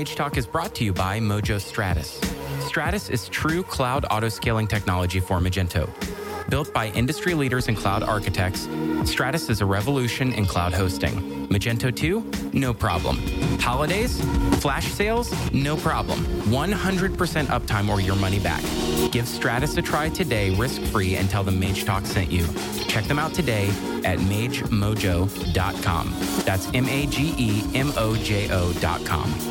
Mage Talk is brought to you by Mojo Stratus. Stratus is true cloud autoscaling technology for Magento. Built by industry leaders and cloud architects, Stratus is a revolution in cloud hosting. Magento 2? No problem. Holidays? Flash sales? No problem. 100% uptime or your money back. Give Stratus a try today, risk free, and tell them Mage Talk sent you. Check them out today at magemojo.com. That's M A G E M O J O.com.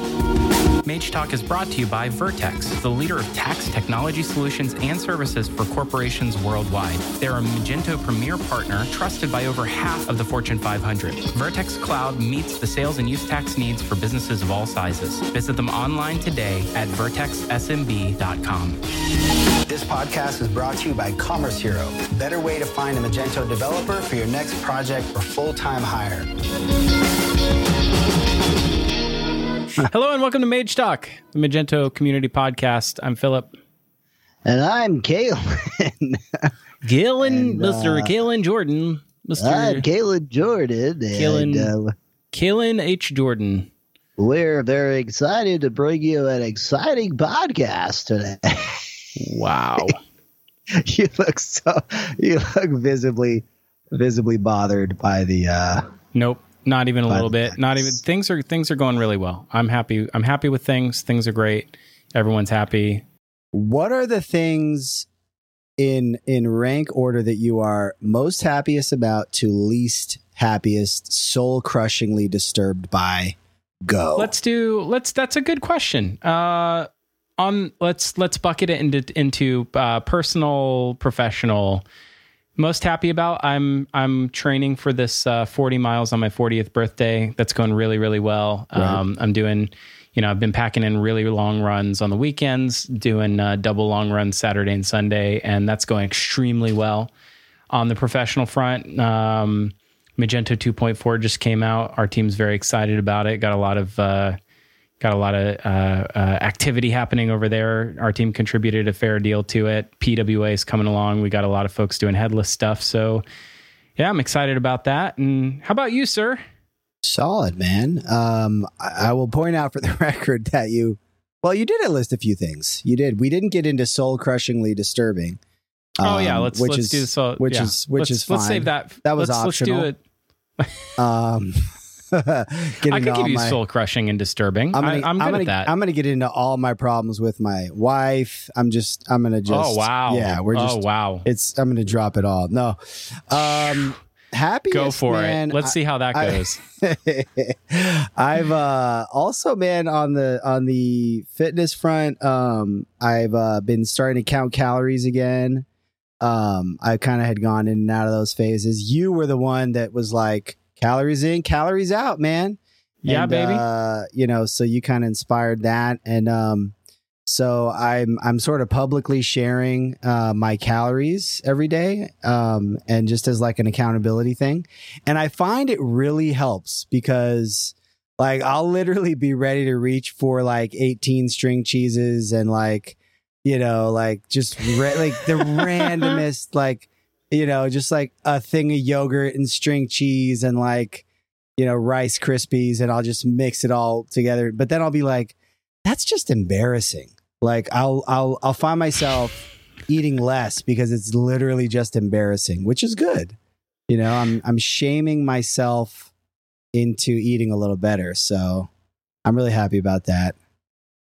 Mage Talk is brought to you by Vertex, the leader of tax technology solutions and services for corporations worldwide. They're a Magento premier partner trusted by over half of the Fortune 500. Vertex Cloud meets the sales and use tax needs for businesses of all sizes. Visit them online today at vertexsmb.com. This podcast is brought to you by Commerce Hero. Better way to find a Magento developer for your next project or full-time hire. Hello and welcome to Mage Talk, the Magento community podcast. I'm Philip. And I'm Kalen. Galen, and, Mr. Uh, Kalen Jordan. Mr. I'm Kalen Jordan. Kalen, and, uh, Kalen H. Jordan. We're very excited to bring you an exciting podcast today. Wow. you look so you look visibly visibly bothered by the uh Nope. Not even a little bit. Not even things are things are going really well. I'm happy. I'm happy with things. Things are great. Everyone's happy. What are the things in in rank order that you are most happiest about to least happiest, soul crushingly disturbed by? Go. Let's do. Let's. That's a good question. Uh, on let's let's bucket it into into uh, personal, professional most happy about. I'm i'm training for this uh, 40 miles on my 40th birthday. That's going really really well. Right. um, i'm doing you know i've been packing in really long runs on the weekends doing uh, double long runs saturday and sunday and that's going extremely well. On the professional front um, magento 2.4 just came out. Our team's very excited about it. Got a lot of uh, got a lot of uh, uh, activity happening over there. Our team contributed a fair deal to it. PWA is coming along. We got a lot of folks doing headless stuff. So, yeah, I'm excited about that. And how about you, sir? Solid, man. Um, I, I will point out for the record that you, well, you did list a few things. You did. We didn't get into soul crushingly disturbing. Um, oh yeah, um, let's which let's is, do so. Which yeah. is which let's, is fine. Let's save that. That was let's, optional. Let's do it. um, I could give you my, soul crushing and disturbing. I'm gonna, I, am good gonna, at that. I'm gonna get into all my problems with my wife. I'm just, I'm gonna just. Oh wow. Yeah, we're just. Oh wow. It's. I'm gonna drop it all. No. Um. Happy. Go for man, it. Let's I, see how that goes. I, I've uh also man on the on the fitness front. Um, I've uh, been starting to count calories again. Um, I kind of had gone in and out of those phases. You were the one that was like calories in, calories out, man. Yeah, and, baby. Uh, you know, so you kind of inspired that, and um, so I'm I'm sort of publicly sharing uh, my calories every day, um, and just as like an accountability thing, and I find it really helps because like I'll literally be ready to reach for like 18 string cheeses and like you know like just re- like the randomest like you know, just like a thing of yogurt and string cheese and like, you know, Rice Krispies, and I'll just mix it all together. But then I'll be like, that's just embarrassing. Like I'll I'll I'll find myself eating less because it's literally just embarrassing, which is good. You know, I'm I'm shaming myself into eating a little better. So I'm really happy about that.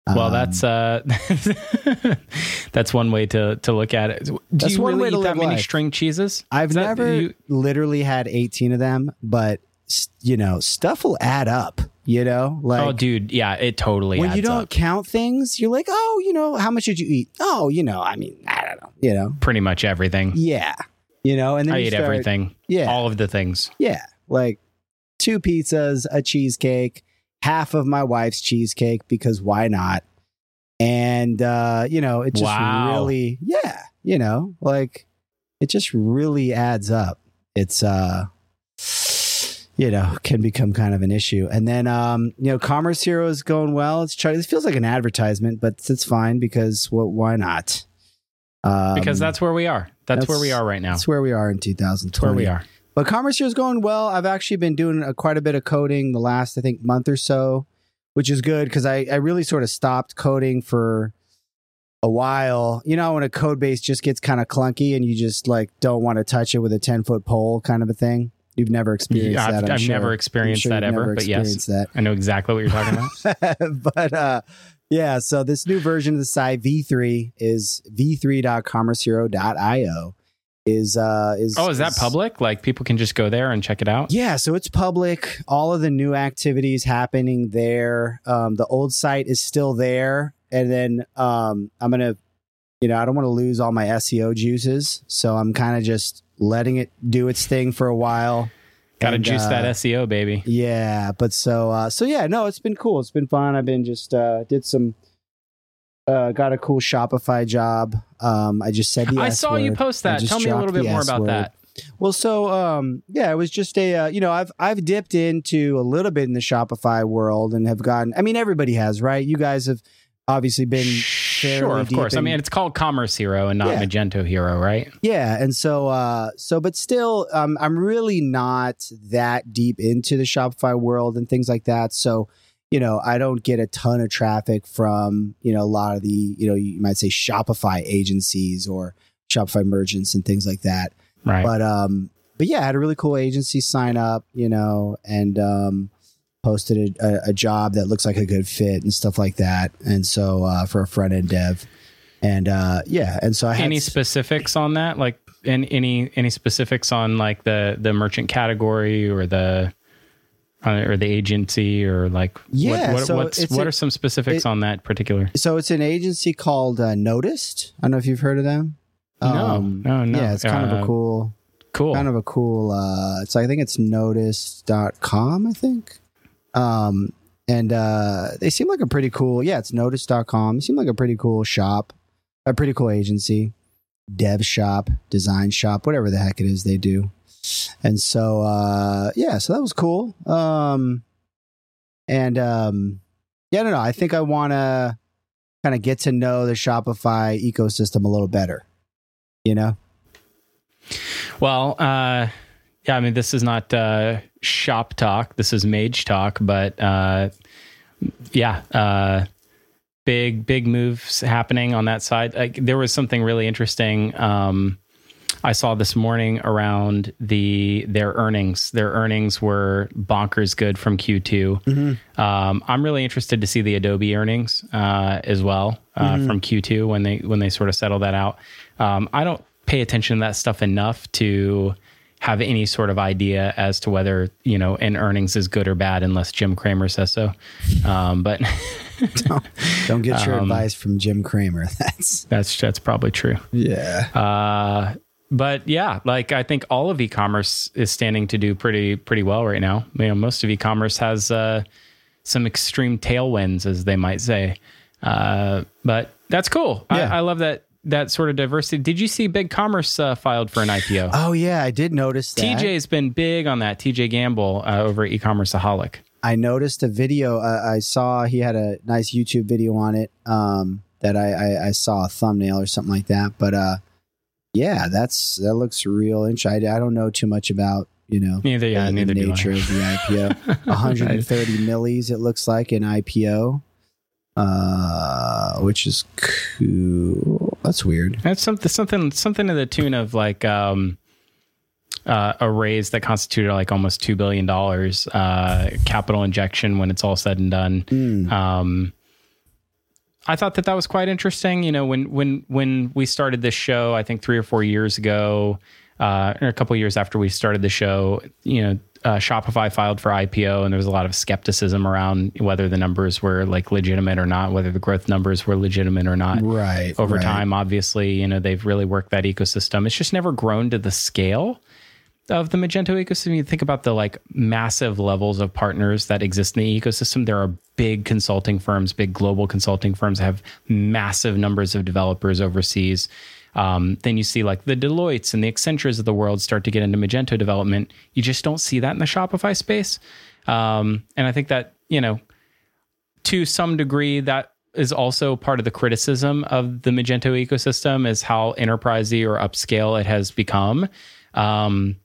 Well, um, that's uh, that's one way to to look at it. Do that's you one really way to eat that many life. string cheeses? I've that- never you- literally had 18 of them, but you know, stuff will add up. You know, like oh, dude, yeah, it totally. when you don't up. count things, you're like, oh, you know, how much did you eat? Oh, you know, I mean, I don't know, you know, pretty much everything. yeah, you know, and then I ate start- everything. Yeah, all of the things. yeah, like two pizzas, a cheesecake, half of my wife's cheesecake because why not? And uh, you know, it just Wow. really, yeah, you know, like it just really adds up. It's uh you know, can become kind of an issue. And then um, you know, Commerce Hero is going well. It's try- it feels like an advertisement, but it's fine because well, why not? Um, Because that's where we are. That's, where we are right now. That's where we are in 2020. That's where we are. But Commerce Hero is going well. I've actually been doing a, quite a bit of coding the last, I think, month or so. which is good because I I really sort of stopped coding for a while. You know, when a code base just gets kind of clunky and you just like don't want to touch it with a 10 foot pole kind of a thing. You've never experienced Yeah, I've, that. I'm I've sure. never experienced sure that ever, but yes, that. I know exactly what you're talking about. but uh yeah, so this new version of the site V3 is v3.commercehero.io is uh is oh, is that public? Like people can just go there and check it out? Yeah, so it's public. All of the new activities happening there. Um the old site is still there and then um I'm going to you know, I don't want to lose all my SEO juices, so I'm kind of just letting it do its thing for a while. Got to And, juice uh, that SEO, baby. Yeah, but so uh so yeah, no, it's been cool. It's been fun. I've been just uh did some uh got a cool Shopify job. Um I just said the I S saw you post that. Tell me a little bit more S about word. that. Well, so um yeah, it was just a uh, you know, I've I've dipped into a little bit in the Shopify world and have gotten I mean everybody has, right? You guys have obviously been Sure, of course. I mean, it's called Commerce Hero and not Yeah. Magento Hero, right? Yeah, and so uh so but still um I'm really not that deep into the Shopify world and things like that. So, you know, I don't get a ton of traffic from, you know, a lot of the, you know, you might say Shopify agencies or Shopify merchants and things like that. Right. But um but yeah, I had a really cool agency sign up, you know, and um posted a, a, job that looks like a good fit and stuff like that. And so uh for a front end dev. And uh yeah, and so I had any specifics on that? Like, and any any specifics on like the the merchant category or the or the agency or like Yeah, what, what, so what's, what a- are some specifics it- on that particular? So it's an agency called uh, Noticed. I don't know if you've heard of them. No, no, no. Yeah, it's kind of Uh, a cool, Cool. kind of a cool. Uh, it's I think it's Noticed.com. I think. Um, and uh, they seem like a pretty cool. Yeah, it's Noticed.com. They seem like a pretty cool shop, a pretty cool agency, dev shop, design shop, whatever the heck it is they do. And so, uh, yeah, so that was cool. Um, and um, yeah, don't know. I think I want to kind of get to know the Shopify ecosystem a little better. You know? Well, uh, yeah, I mean, this is not uh, shop talk. This is mage talk, but uh, yeah, uh, big, big moves happening on that side. Like, there was something really interesting. Um, I saw this morning around the their earnings. Their earnings were bonkers good from Q2. Um, I'm really interested to see the Adobe earnings uh, as well uh, from Q2 when they when they sort of settle that out. Um, I don't pay attention to that stuff enough to have any sort of idea as to whether you know an earnings is good or bad unless Jim Cramer says so. Um, but Don't get your Um, advice from Jim Cramer. That's that's that's probably true. yeah. Uh, but yeah, like I think all of e-commerce is standing to do pretty pretty well right now. You know, most of e-commerce has uh, some extreme tailwinds, as they might say. Uh, but that's cool. Yeah. I, I love that that sort of diversity. Did you see Big Commerce uh, filed for an IPO? Oh yeah, I did notice that. TJ's been big on that. TJ Gamble uh, over at e-commerceaholic. I noticed a video. Uh, I saw he had a nice YouTube video on it. Um, that I, I I saw a thumbnail or something like that. But uh, yeah, that's that looks real interesting. I, I don't know too much about you know Neither, yeah, the, neither the nature of the IPO. 130 millis, it looks like an IPO, uh, which is cool. That's weird. That's something something something to the tune of like um, uh, a raise that constituted like almost two billion dollars uh, capital injection when it's all said and done. Mm. Um, I thought that that was quite interesting. You know, when when when we started this show, I think three or four years ago, uh, or a couple years after we started the show, you know, uh, Shopify filed for IPO, and there was a lot of skepticism around whether the numbers were like legitimate or not, whether the growth numbers were legitimate or not Right. over right. time obviously you know they've really worked that ecosystem it's just never grown to the scale of the magento ecosystem you think about the like massive levels of partners that exist in the ecosystem. There are big consulting firms big global consulting firms have massive numbers of developers overseas. Um, then you see like the deloittes and the accentures of the world start to get into magento development. You just don't see that in the shopify space. Um, and i think that you know to some degree that is also part of the criticism of the Magento ecosystem is how enterprisey or upscale it has become. Um,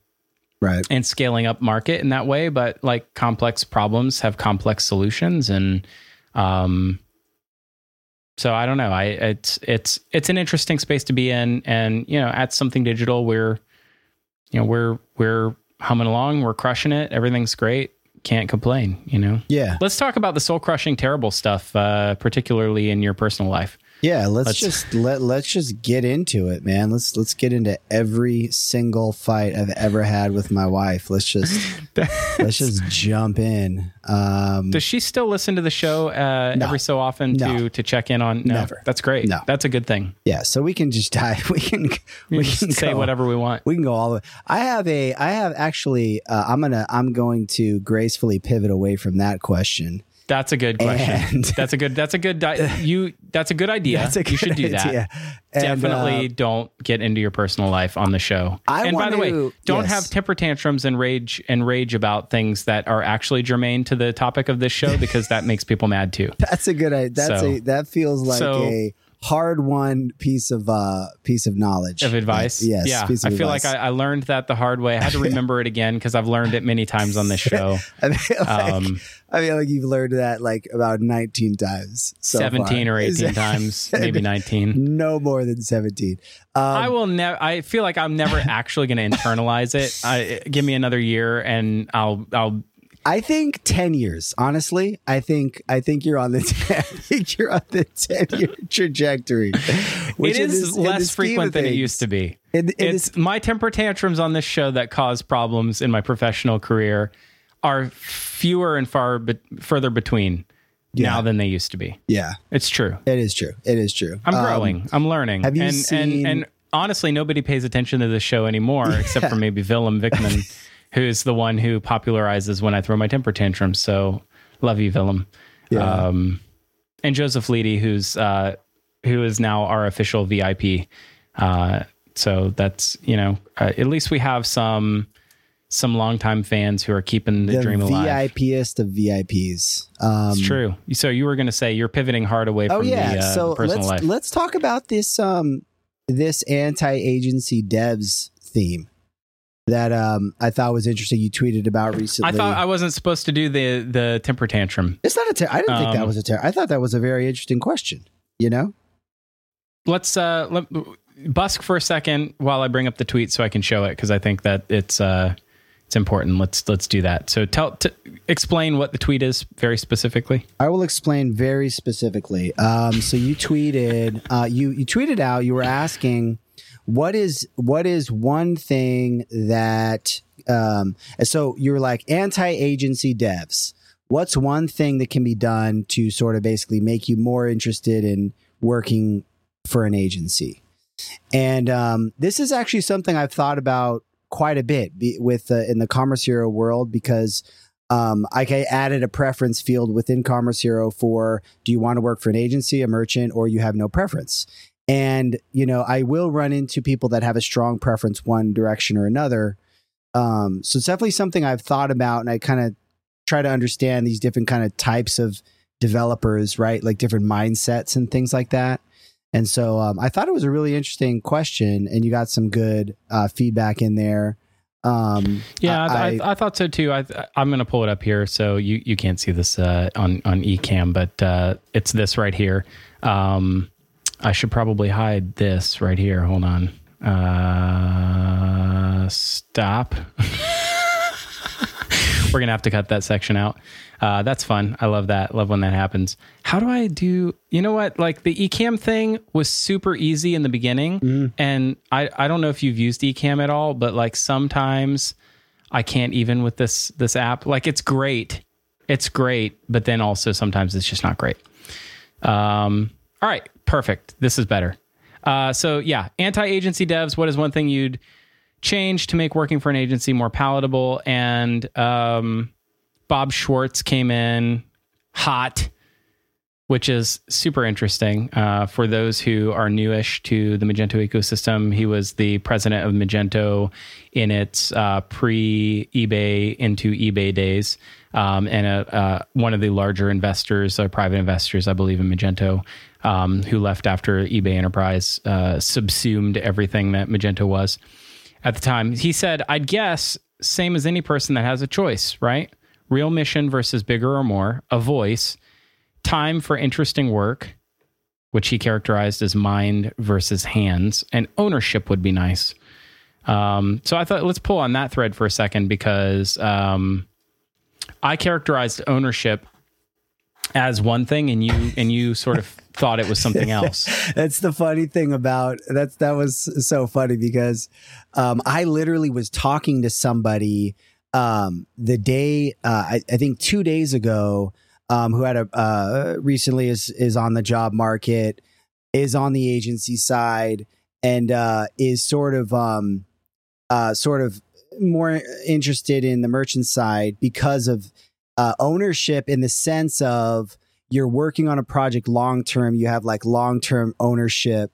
Right. and scaling up market in that way. But like complex problems have complex solutions, and um, so I don't know. I it's it's it's an interesting space to be in, and you know, at something digital, we're you know we're we're humming along, we're crushing it, everything's great, can't complain. You know. Yeah. Let's talk about the soul crushing, terrible stuff, uh, particularly in your personal life. Yeah, let's, Let's- just let let's just get into it, man. Let's let's get into every single fight I've ever had with my wife. Let's just let's just jump in. Um Does she still listen to the show uh, No. every so often No. to to check in on? No, Never. That's great. No. That's a good thing. yeah, so we can just dive we can We we can say go- whatever we want. We can go all the way. I have a I have actually uh, I'm to I'm going to gracefully pivot away from that question. That's a good question. And- that's a good. That's a good. Di- you. That's a good idea. That's a you should good do that. And, Definitely uh, don't get into your personal life on the show. I and by the way, to- don't yes. have temper tantrums and rage and rage about things that are actually germane to the topic of this show because that makes people mad too. That's a good idea. That's So- a that feels like so- a hard won piece of uh piece of knowledge Of advice. Yes, Yeah. I feel advice. like I, I learned that the hard way. I had to remember it again because I've learned it many times on this show. I feel like, Um, I feel like you've learned that like about 19 times. So 17 far. or 18 times, maybe 19. No more than 17. Um, I will never. I feel like I'm never actually going to internalize it. I, give me another year, and I'll. I'll. I think 10 years. Honestly, I think I think you're on the 10, I think you're on the 10 year trajectory. Which It is less frequent than it used to be. In, in it's this, my temper tantrums on this show that cause problems in my professional career are fewer and far but further between now than they used to be. yeah, It's true. it is true. It is true. I'm Um, growing. I'm learning. have you and, seen- and and honestly, nobody pays attention to this show anymore, except for maybe Willem Wigman, who's the one who popularizes when I throw my temper tantrums. So love you, Willem. Yeah. Um, and Joseph Leedy, who's uh, who is now our official VIP. Uh, so that's you know, uh, at least we have some some longtime fans who are keeping the, the dream alive. VIPest of VIPs. Um, It's true. So you were going to say you're pivoting hard away from Oh yeah. the, uh, so personal let's life. let's talk about this um this anti-agency devs theme that um I thought was interesting. You tweeted about recently. I thought I wasn't supposed to do the the temper tantrum. it's not a. Ter- I didn't think that Um, was a. Ter- I thought that was a very interesting question. You know. Let's uh let, busk for a second while I bring up the tweet so I can show it because I think that it's uh it's important. Let's let's do that. So tell t- explain what the tweet is very specifically. I will explain very specifically. Um, so you tweeted, uh, you you tweeted out. You were asking, what is what is one thing that? Um, so you're like anti-agency devs. What's one thing that can be done to sort of basically make you more interested in working for an agency? And um, this is actually something I've thought about quite a bit with uh, in the Commerce Hero world because um, I added a preference field within Commerce Hero for do you want to work for an agency, a merchant, or you have no preference. And you know, I will run into people that have a strong preference one direction or another. Um, so it's definitely something I've thought about, and I kind of try to understand these different kind of types of developers, right? Like different mindsets and things like that. And so um, I thought it was a really interesting question, and you got some good uh, feedback in there. Um, Yeah, I, I- I, thought so too. I, I'm going to pull it up here so you, you can't see this uh, on on Ecamm, but uh, it's this right here. Um, I should probably hide this right here. Hold on. Uh, stop. We're gonna have to cut that section out. Uh, that's fun. I love that. Love when that happens. How do I do? You know what? Like the Ecamm thing was super easy in the beginning, and I I don't know if you've used Ecamm at all, but like sometimes I can't even with this this app. Like it's great, it's great, but then also sometimes it's just not great. Um. All right. Perfect. This is better. Uh. So yeah, anti-agency devs. What is one thing you'd change to make working for an agency more palatable? And um, Bob Schwartz came in hot, which is super interesting uh, for those who are newish to the Magento ecosystem. He was the president of Magento in its uh, pre eBay into eBay days, um, and a, uh, one of the larger investors, uh, private investors, I believe, in Magento. Um, who left after eBay Enterprise uh, subsumed everything that Magento was at the time. He said, I'd guess same as any person that has a choice, right? Real mission versus bigger or more, a voice, time for interesting work, which he characterized as mind versus hands, and ownership would be nice. Um, so I thought let's pull on that thread for a second because um, I characterized ownership as one thing, and you and you sort of thought it was something else. that's the funny thing about that's that was so funny because um, I literally was talking to somebody um, the day uh, I, I, think two days ago um, who had a uh, recently is is on the job market is on the agency side and uh, is sort of um, uh, sort of more interested in the merchant side because of uh, ownership in the sense of you're working on a project long term, you have like long term ownership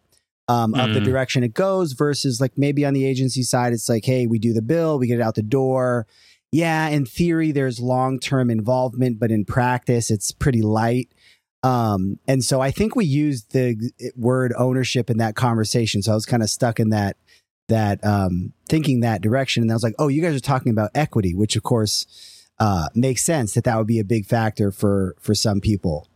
um, of mm. the direction it goes versus like maybe on the agency side, it's like, hey, we do the bill, we get it out the door. Yeah, in theory, there's long term involvement, but in practice, it's pretty light. Um, and so I think we used the word ownership in that conversation. So I was kind of stuck in that that um, thinking that direction, and I was like, oh, you guys are talking about equity, which of course uh, makes sense that that would be a big factor for for some people.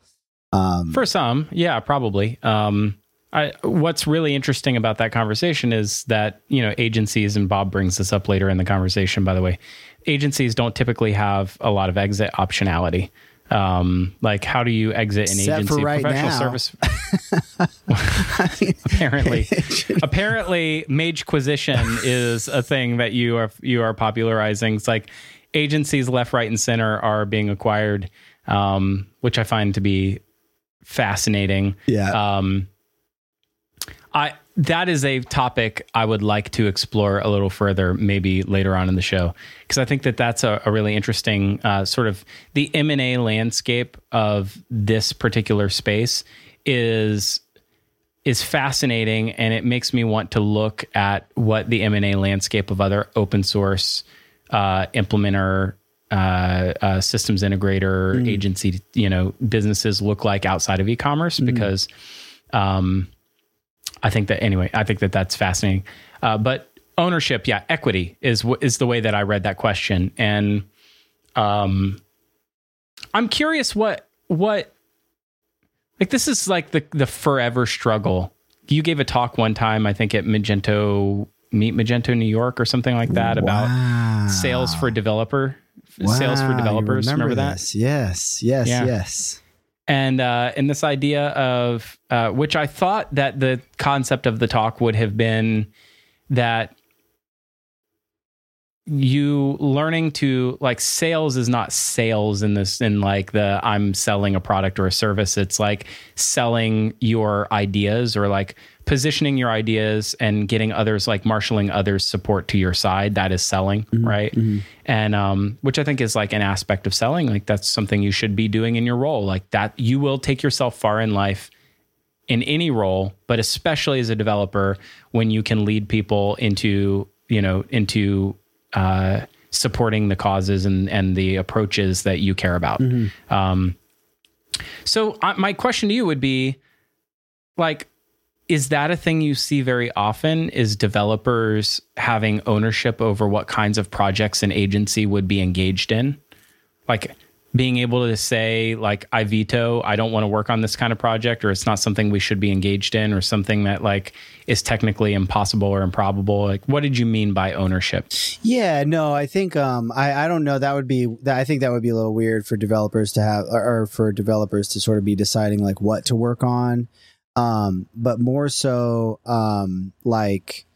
Um, for some, yeah, probably. Um, I, what's really interesting about that conversation is that you know agencies, and Bob brings this up later in the conversation. By the way, agencies don't typically have a lot of exit optionality. Um, like how do you exit an Except agency right professional now. service? apparently, apparently, Magequisition is a thing that you are you are popularizing. It's like agencies left, right, and center are being acquired, um, which I find to be fascinating. Yeah. Um, I that is a topic I would like to explore a little further, maybe later on in the show, because I think that that's a, a really interesting uh, sort of the M and A landscape of this particular space is is fascinating, and it makes me want to look at what the M and A landscape of other open source uh, implementer uh, uh, systems integrator mm. agency, you know, businesses look like outside of e-commerce mm. because, um, I think that anyway, I think that that's fascinating. Uh, but ownership, yeah, equity is is the way that I read that question, and um, I'm curious what what like this is like the the forever struggle. You gave a talk one time, I think at Magento Meet Magento New York or something like that wow. about sales for developer wow, sales for developers. Remember, remember that? Yes, yes, yeah. yes and uh, and this idea of uh, which I thought that the concept of the talk would have been that you learning to like sales is not sales in this in like the I'm selling a product or a service. It's like selling your ideas or like positioning your ideas and getting others like marshaling others support to your side. That is selling mm-hmm, right? Mm-hmm. and um which i think is like an aspect of selling. Like that's something you should be doing in your role. Like that you will take yourself far in life in any role but especially as a developer when you can lead people into you know into uh supporting the causes and and the approaches that you care about. Mm-hmm. um so uh, my question to you would be like is that a thing you see very often? Is developers having ownership over what kinds of projects an agency would be engaged in? Like being able to say like i veto i don't want to work on this kind of project or it's not something we should be engaged in or something that like is technically impossible or improbable like what did you mean by ownership? Yeah no i think um i i don't know that would be i think that would be a little weird for developers to have or, or for developers to sort of be deciding like what to work on. Um, but more so um, like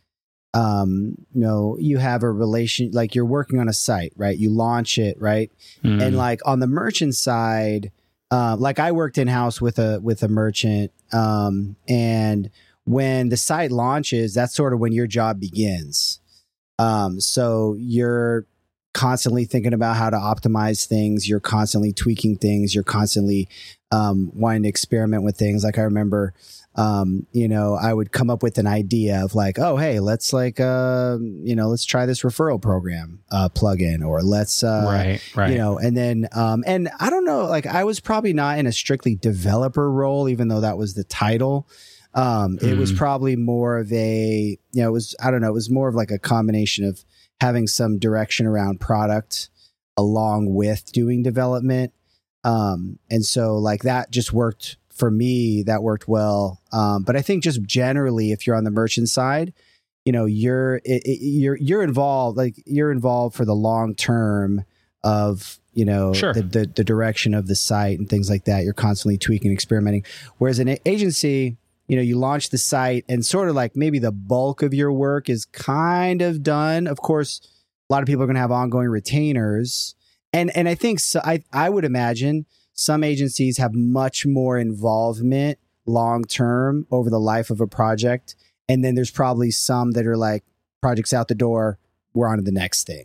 um, you know you have a relation like you're working on a site right? You launch it right? Mm. and like on the merchant side uh, like i worked in house with a with a merchant um, and when the site launches that's sort of when your job begins. Um, so you're constantly thinking about how to optimize things. You're constantly tweaking things. You're constantly um, wanting to experiment with things. Like I remember, um, you know, I would come up with an idea of like, oh, hey, let's like, uh, you know, let's try this referral program uh, plugin, or let's, uh, right, right, you know, and then, um, and I don't know, like I was probably not in a strictly developer role, even though that was the title. Um, mm. it was hmm. probably more of a, you know, it was, I don't know, it was more of like a combination of having some direction around product along with doing development. Um, and so like that just worked for me. That worked well. Um, but I think just generally, if you're on the merchant side, you know, you're it, it, you're you're involved. Like you're involved for the long term of you know Sure. the, the the direction of the site and things like that. You're constantly tweaking, and experimenting. Whereas an agency, you know, you launch the site and sort of like maybe the bulk of your work is kind of done. Of course, a lot of people are going to have ongoing retainers, and and I think so, I I would imagine some agencies have much more involvement long term over the life of a project, and then there's probably some that are like projects out the door, we're on to the next thing.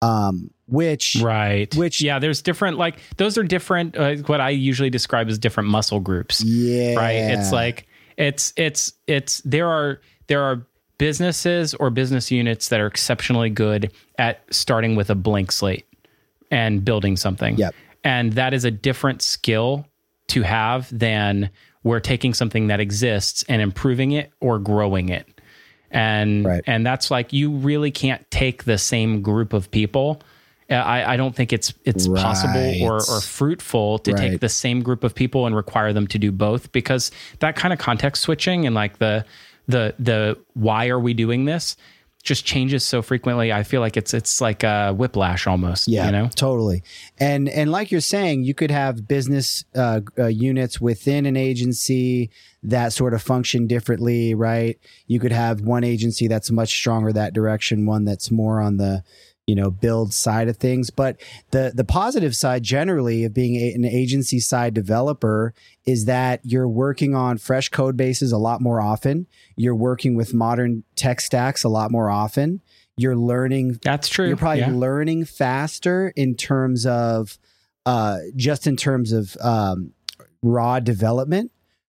Um, which Right. Which- yeah, there's different like those are different. Uh, what I usually describe as different muscle groups. yeah, Right. It's like it's it's it's there are there are businesses or business units that are exceptionally good at starting with a blank slate and building something. Yep. And that is a different skill to have than we're taking something that exists and improving it or growing it. And Right. and that's like you really can't take the same group of people. Uh, I, I don't think it's it's possible or, or fruitful to Right. take the same group of people and require them to do both because that kind of context switching and like the the the why are we doing this just changes so frequently. I feel like it's it's like a whiplash almost. Yeah, you know. totally. And and like you're saying, you could have business uh, uh, units within an agency that sort of function differently, right? You could have one agency that's much stronger that direction, one that's more on the you know build side of things. But the the positive side generally of being a, an agency side developer is that you're working on fresh code bases a lot more often. You're working with modern tech stacks a lot more often. You're learning That's true. you're probably yeah. learning faster in terms of uh just in terms of um raw development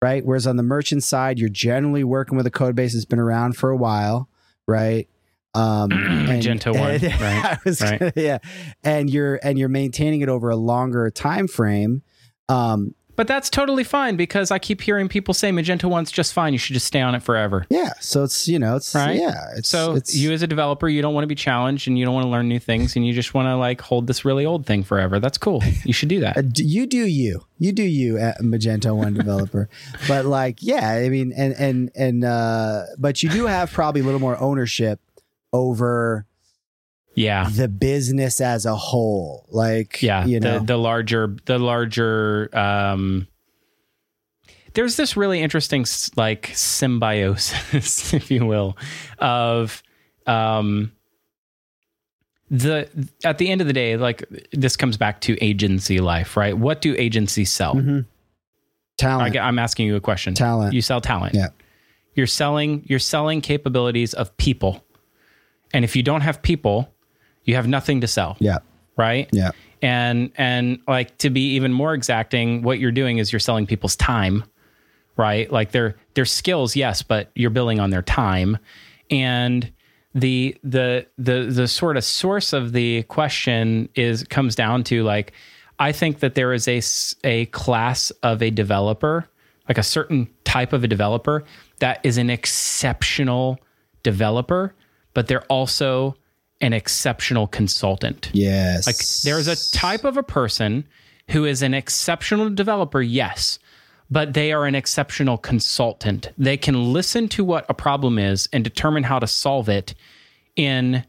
right whereas on the merchant side you're generally working with a code base that's been around for a while right um Magento one, and- right, I was right. gonna- yeah and you're and you're maintaining it over a longer time frame um But that's totally fine because I keep hearing people say Magento one's just fine. You should just stay on it forever. yeah so it's you know it's Right. yeah it's So it's you as a developer, you don't want to be challenged and you don't want to learn new things and you just want to like hold this really old thing forever. That's cool. You should do that. Uh, you do you you do you at magento one developer but like yeah i mean and and and uh but you do have probably a little more ownership over Yeah. the business as a whole like Yeah. you know the, the larger, the larger, um, there's this really interesting like symbiosis, if you will, of, um, the at the end of the day, like this comes back to agency life, right? What do agencies sell? Mhm. talent I, am asking you a question. Talent. You sell talent. Yeah. You're selling you're selling capabilities of people. And if you don't have people, you have nothing to sell, yeah right? yeah And and like to be even more exacting, what you're doing is you're selling people's time, right? Like their their skills, yes, but you're billing on their time. And the the the the sort of source of the question is comes down to like I think that there is a a class of a developer, like a certain type of a developer that is an exceptional developer, but they're also an exceptional consultant. yes Like there's a type of a person who is an exceptional developer, yes, but they are an exceptional consultant. They can listen to what a problem is and determine how to solve it in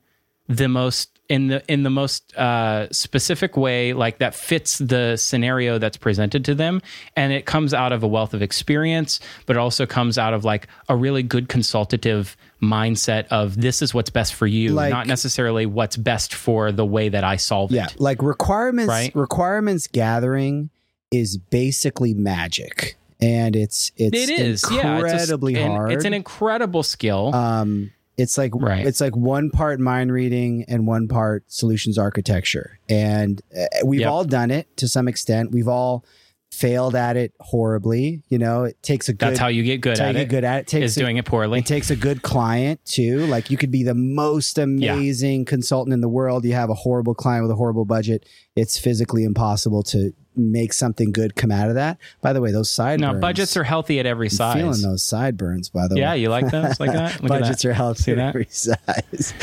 the most in the in the most uh, specific way, like that fits the scenario that's presented to them, and it comes out of a wealth of experience, but it also comes out of like a really good consultative mindset of this is what's best for you, Like- not necessarily what's best for the way that I solve it. yeah it. like requirements Right. requirements gathering is basically magic and it's it's It is, yeah, it's a- incredibly hard It's an incredible skill. um it's like Right. it's like one part mind reading and one part solutions architecture and uh, we've Yep. all done it to some extent we've all failed at it horribly you know it takes a good That's how you get good at it. good at it, it takes Is a, doing it poorly. it takes a good client too like you could be the most amazing consultant in the world you have a horrible client with a horrible budget it's physically impossible to make something good come out of that. By the way, those sideburns. No, budgets are healthy at every I'm size. feeling those sideburns. By the Yeah, way, Yeah, you like those like that? Look budgets that. are healthy See at that? every size.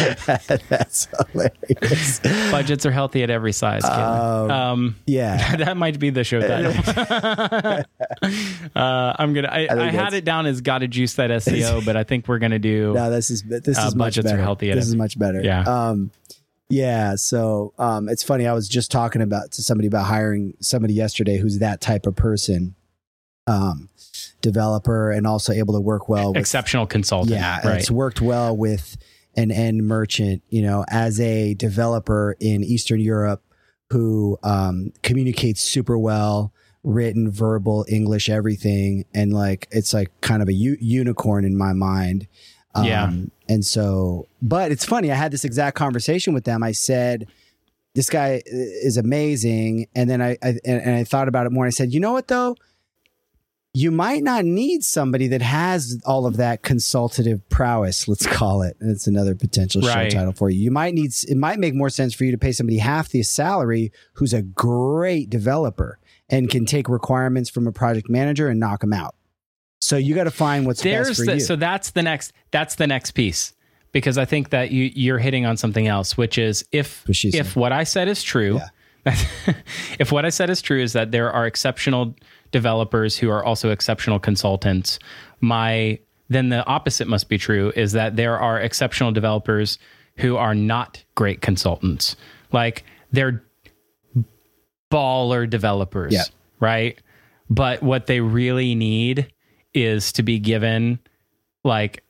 That's hilarious. Budgets are healthy at every size. Um, Um, yeah. that might be the show title. uh, I'm gonna. I, had it down as "Gotta Juice That SEO," but I think we're gonna do. No, this is this Uh, is much budgets are better. healthy at This is much better. Yeah. Um, yeah. So um, it's funny. I was just talking about to somebody about hiring somebody yesterday who's that type of person, um, developer, and also able to work well. With, exceptional consultant. yeah, right. it's worked well with an end merchant. You know, as a developer in Eastern Europe who um, communicates super well. Written, verbal, English, everything, and like it's like kind of a u- unicorn in my mind. Um, Yeah. And so, but it's funny. I had this exact conversation with them. I said, "This guy is amazing," and then I, I and, and I thought about it more. And I said, "You know what though? You might not need somebody that has all of that consultative prowess. Let's call it. It's another potential Right. show title for you. You might need. It might make more sense for you to pay somebody half the salary who's a great developer and can take requirements from a project manager and knock them out. So you got to find what's There's best for the, you. so that's the next that's the next piece because I think that you you're hitting on something else, which is if What if said. what I said is true, if what I said is true is that there are exceptional developers who are also exceptional consultants, my then the opposite must be true is that there are exceptional developers who are not great consultants. Like they're baller developers, Yeah. right? But what they really need is to be given like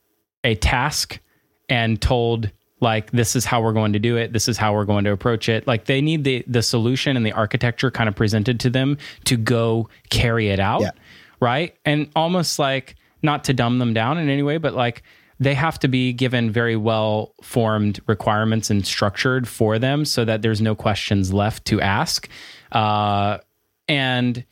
a task and told like this is how we're going to do it this is how we're going to approach it. Like they need the the solution and the architecture kind of presented to them to go carry it out Yeah. right? And almost like not to dumb them down in any way but like they have to be given very well formed requirements and structured for them so that there's no questions left to ask. Uh, and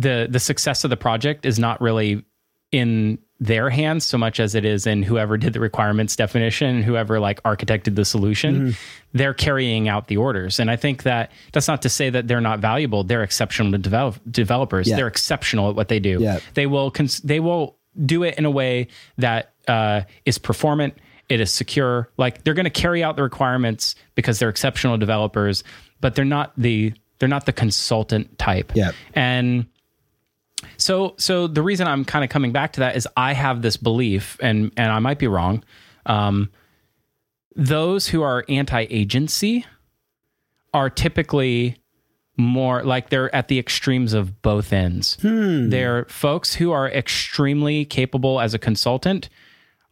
the the success of the project is not really in their hands so much as it is in whoever did the requirements definition whoever like architected the solution. They're carrying out the orders. And i think that that's not to say that they're not valuable. They're exceptional to develop, developers. Yeah. they're exceptional at what they do. Yeah. they will cons- they will do it in a way that uh, is performant. It is secure. Like they're going to carry out the requirements because they're exceptional developers but they're not the they're not the consultant type. Yeah. and so so the reason I'm kind of coming back to that is I have this belief and and I might be wrong. Um, those who are anti-agency are typically more like they're at the extremes of both ends. They're folks who are extremely capable as a consultant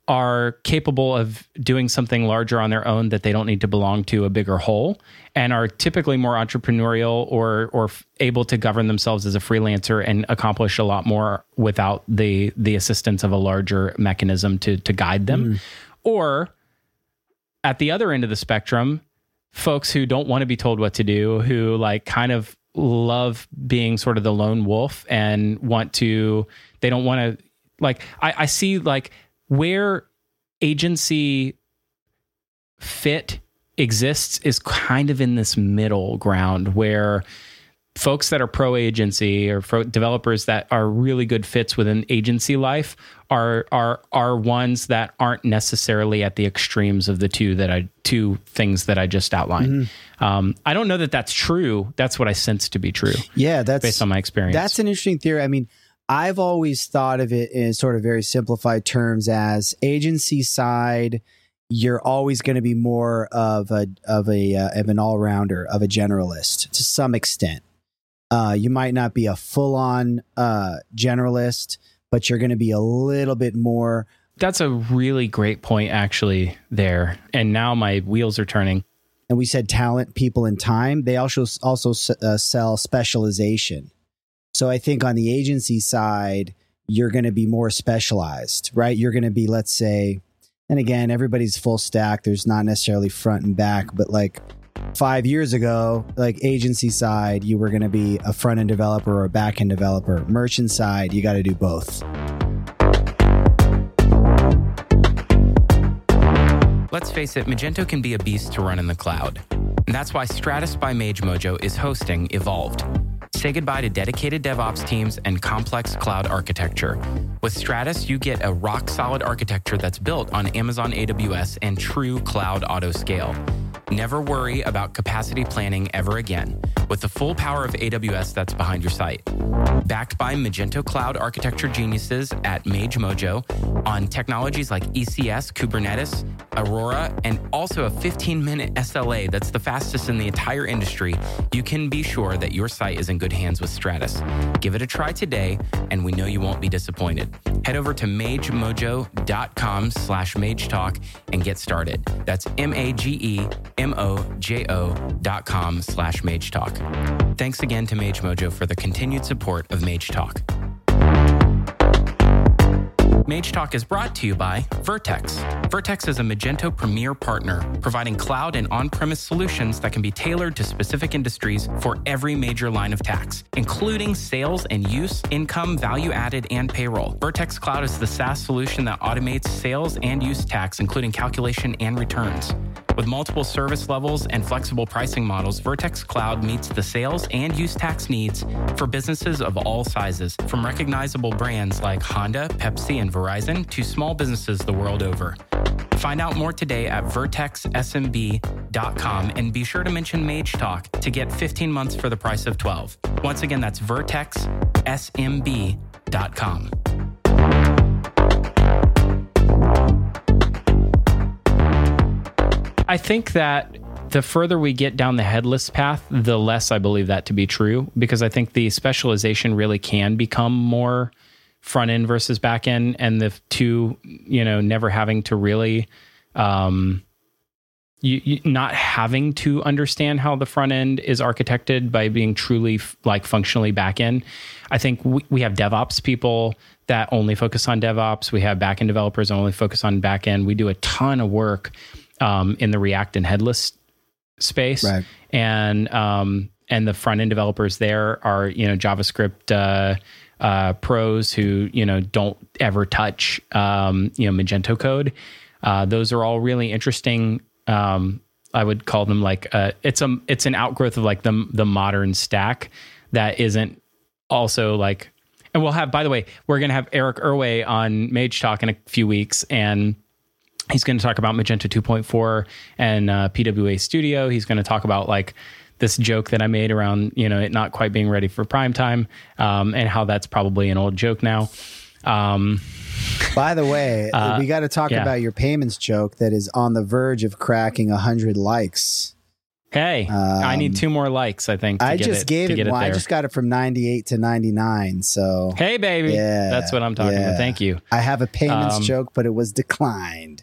are capable of doing something larger on their own that they don't need to belong to a bigger whole and are typically more entrepreneurial or or f- able to govern themselves as a freelancer and accomplish a lot more without the the assistance of a larger mechanism to to guide them. Mm. Or at the other end of the spectrum folks who don't want to be told what to do who like kind of love being sort of the lone wolf and want to they don't want to like I, I see like where agency fit exists is kind of in this middle ground where folks that are pro agency or pro developers that are really good fits within agency life are are are ones that aren't necessarily at the extremes of the two that I two things that I just outlined. Um, I don't know that that's true. That's what I sense to be true yeah, that's based on my experience. That's an interesting theory. I mean, I've always thought of it in sort of very simplified terms as agency side. You're always going to be more of a of a uh, of an all rounder of a generalist to some extent. Uh, you might not be a full on uh, generalist, but you're going to be a little bit more. That's a really great point, actually. There, and now my wheels are turning. And we said talent, people, and time. They also also uh, sell specialization. So I think on the agency side, you're going to be more specialized, right? You're going to be, let's say, and again, everybody's full stack. There's not necessarily front and back, but like five years ago, like agency side, you were going to be a front end developer or a back end developer. Merchant side, you got to do both. Let's face it, Magento can be a beast to run in the cloud. And that's why Stratus by Mage Mojo is hosting Evolved. Say goodbye to dedicated DevOps teams and complex cloud architecture. With Stratus, you get a rock solid architecture that's built on Amazon AWS and true cloud auto scale. Never worry about capacity planning ever again with the full power of AWS that's behind your site. Backed by Magento Cloud architecture geniuses at Mage Mojo on technologies like ECS, Kubernetes, Aurora, and also a 15 minute SLA that's the fastest in the entire industry, you can be sure that your site is in good hands with Stratus. Give it a try today, and we know you won't be disappointed. Head over to magemojo.com slash magetalk and get started. That's M-A-G-E-M-O-J-O dot com slash magetalk. Thanks again to Mage Mojo for the continued support of Mage Talk. Mage Talk is brought to you by Vertex. Vertex is a Magento premier partner, providing cloud and on premise solutions that can be tailored to specific industries for every major line of tax, including sales and use, income, value added, and payroll. Vertex Cloud is the SaaS solution that automates sales and use tax, including calculation and returns. With multiple service levels and flexible pricing models, Vertex Cloud meets the sales and use tax needs for businesses of all sizes, from recognizable brands like Honda, Pepsi, and Verizon to small businesses the world over. Find out more today at vertexsmb.com and be sure to mention Mage Talk to get 15 months for the price of 12. Once again, that's vertexsmb.com. I think that the further we get down the headless path, the less I believe that to be true because I think the specialization really can become more front end versus back end, and the two, you know, never having to really, um, you, you not having to understand how the front end is architected by being truly f- like functionally back end. I think we, we have DevOps people that only focus on DevOps. We have back end developers only focus on back end. We do a ton of work um, in the React and headless space, Right. and um, and the front end developers there are you know JavaScript uh, uh, pros who you know don't ever touch um, you know Magento code. Uh, those are all really interesting. Um, I would call them like uh, it's a it's an outgrowth of like the the modern stack that isn't also like. And we'll have, by the way, we're going to have Eric Erway on Mage Talk in a few weeks, and he's going to talk about Magento 2.4 and uh, PWA Studio. He's going to talk about like this joke that I made around you know it not quite being ready for prime time, um, and how that's probably an old joke now. Um, By the way, Uh, we got to talk yeah. about your payments joke that is on the verge of cracking 100 likes. hey, I need Um, two more likes. I think. To I just it, gave it, get well, I just got it from 98 to 99. So hey, baby, Yeah, that's what I'm talking yeah. about. Thank you. I have a payments Um, joke, but it was declined.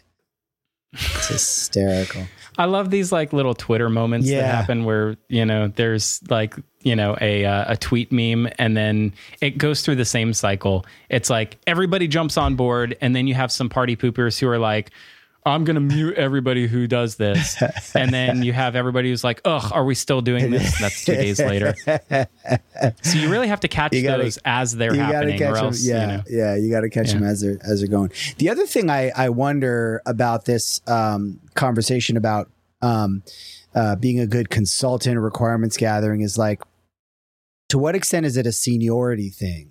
It's hysterical. I love these like little Twitter moments that happen where you know there's like you know a uh, a tweet meme and then it goes through the same cycle. It's like everybody jumps on board and then you have some party poopers who are like. I'm gonna mute everybody who does this, and then you have everybody who's like, "Ugh, are we still doing this?" That's two days later. So you really have to catch gotta- those as they're happening, or them. Yeah, you know. yeah, you got to catch Yeah. them as they're as they're going. The other thing I I wonder about this um, conversation about um, uh, being a good consultant, requirements gathering is like, to what extent is it a seniority thing?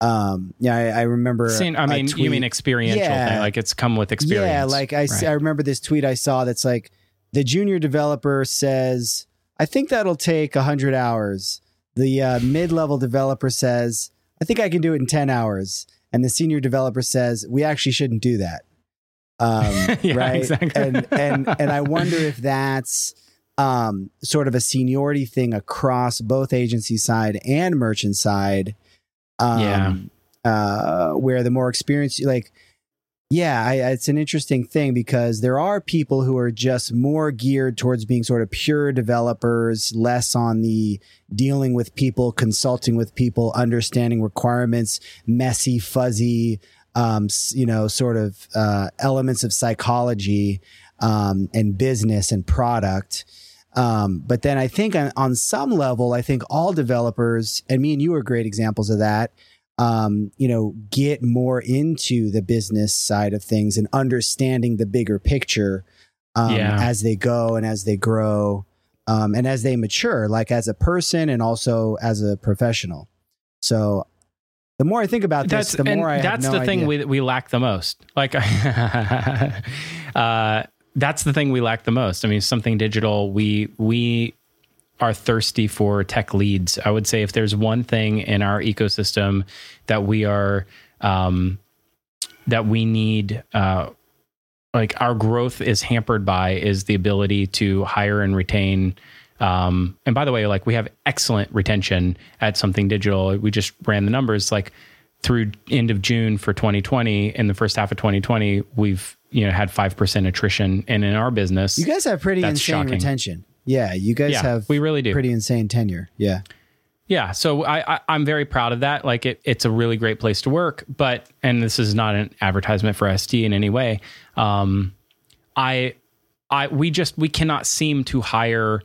Um, yeah, I, I remember. Seen- I mean, you mean experiential Yeah. thing? Like it's come with experience. Yeah, like i Right. I remember this tweet I saw that's like the junior developer says, "I think that'll take hundred hours." The uh, mid-level developer says, "I think I can do it in ten hours," and the senior developer says, "We actually shouldn't do that." Um, Yeah, right? exactly. And and and I wonder if that's um, sort of a seniority thing across both agency side and merchant side. Um, Yeah. Uh, where the more experience, like, yeah, I, it's an interesting thing because there are people who are just more geared towards being sort of pure developers, less on the dealing with people, consulting with people, understanding requirements, messy, fuzzy, um, you know, sort of uh, elements of psychology um, and business and product. Um, but then I think on, on some level, I think all developers, and me and you are great examples of that, um, you know, get more into the business side of things and understanding the bigger picture um, Yeah. as they go and as they grow. um, and as they mature, like as a person and also as a professional. So the more I think about this, that's, the more I that's no the thing idea. we we lack the most. Like, uh, that's the thing we lack the most. I mean, something digital. We we are thirsty for tech leads. I would say if there's one thing in our ecosystem that we are um, that we need. Uh, like our growth is hampered by is the ability to hire and retain um, and by the way like we have excellent retention at something digital we just ran the numbers like through end of june for 2020 in the first half of 2020 we've you know had 5% attrition and in our business you guys have pretty insane shocking. retention. Yeah, you guys Yeah, have we really do. pretty insane tenure. Yeah. Yeah, so I, I I'm very proud of that. Like it, it's a really great place to work. But and this is not an advertisement for SD in any way. Um, I I we just we cannot seem to hire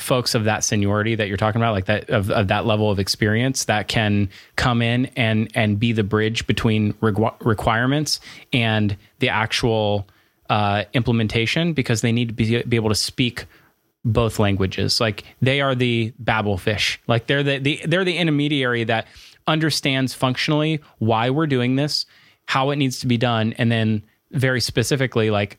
folks of that seniority that you're talking about, like that of, of that level of experience that can come in and and be the bridge between requ- requirements and the actual uh, implementation because they need to be, be able to speak both languages. Like they are the Babel fish. Like they're the, the they're the intermediary that understands functionally why we're doing this, how it needs to be done, and then very specifically like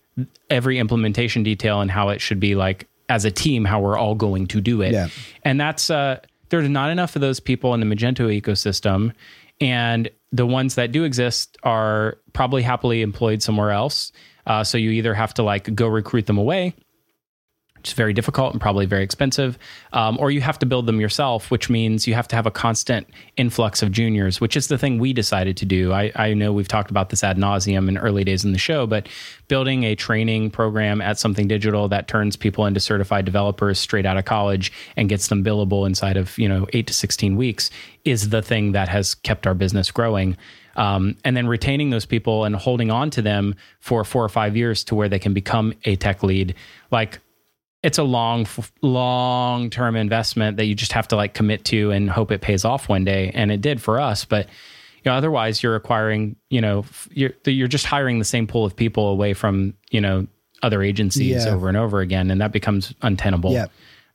every implementation detail and how it should be like as a team how we're all going to do it. Yeah. And that's uh there's not enough of those people in the Magento ecosystem and the ones that do exist are probably happily employed somewhere else. Uh, so you either have to like go recruit them away which is very difficult and probably very expensive. Um, or you have to build them yourself, which means you have to have a constant influx of juniors, which is the thing we decided to do. I, I know we've talked about this ad nauseum in early days in the show, but building a training program at something digital that turns people into certified developers straight out of college and gets them billable inside of you know eight to sixteen weeks is the thing that has kept our business growing. Um, and then retaining those people and holding on to them for four or five years to where they can become a tech lead, like it's a long long term investment that you just have to like commit to and hope it pays off one day and it did for us but you know otherwise you're acquiring you know you're you're just hiring the same pool of people away from you know other agencies Yeah. over and over again and that becomes untenable Yeah.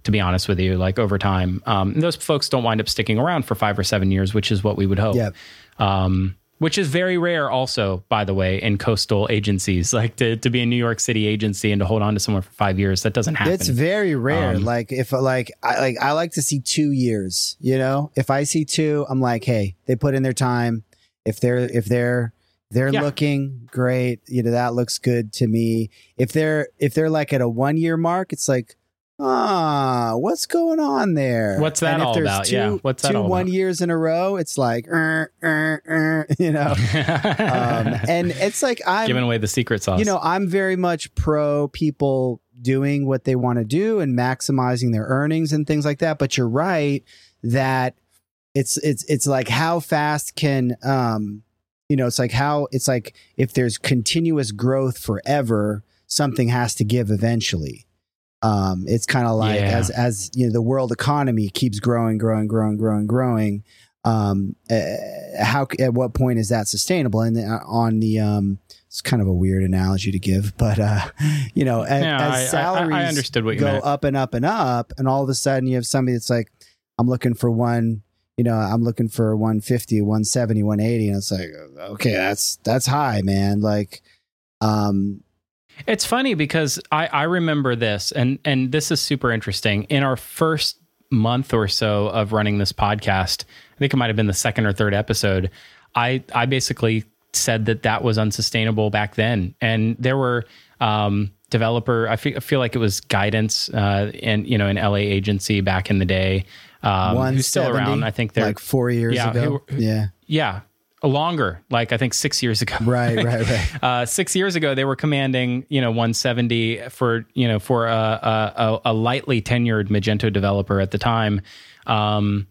to be honest with you like over time um, those folks don't wind up sticking around for five or seven years which is what we would hope Yeah. um, which is very rare also by the way in coastal agencies like to, to be a new york city agency and to hold on to someone for five years that doesn't happen It's very rare. Um, like if like I like I like to see two years. You know, if I see two, I'm like, hey, they put in their time. If they're if they're they're Yeah. looking great, you know that looks good to me. If they're if they're like at a one year mark, it's like, ah, what's going on there? What's that and if all there's about? Two, Yeah, what's that two all one about? years in a row? It's like, er, er, er, you know, um, and it's like I'm giving away the secret sauce you know, I'm very much pro people doing what they want to do and maximizing their earnings and things like that. But you're right that it's it's it's like how fast can um you know it's like how it's like if there's continuous growth forever, something has to give eventually. Um, it's kind of like Yeah. as as you know the world economy keeps growing, growing, growing, growing, growing. Um, uh, how at what point is that sustainable? And uh, on the um, it's kind of a weird analogy to give, but uh, you know, as, Yeah, I- I- I as salaries understood what you go meant. up and up and up, and all of a sudden you have somebody that's like, I'm looking for one, you know, I'm looking for 150, 170, 180, and it's like, okay, that's that's high, man. Like, um, It's funny because I, I remember this, and and this is super interesting. In our first month or so of running this podcast, I think it might have been the second or third episode. I I basically said that that was unsustainable back then, and there were um, developer. I feel, I feel like it was guidance, uh, and you know, an LA agency back in the day, um, who's still around. I think they're like four years Yeah, ago. who- yeah, yeah longer, like I think six years ago. right, right, right. uh, six years ago, they were commanding you know 170 for you know for a, a, a- lightly tenured Magento developer at the time. Um,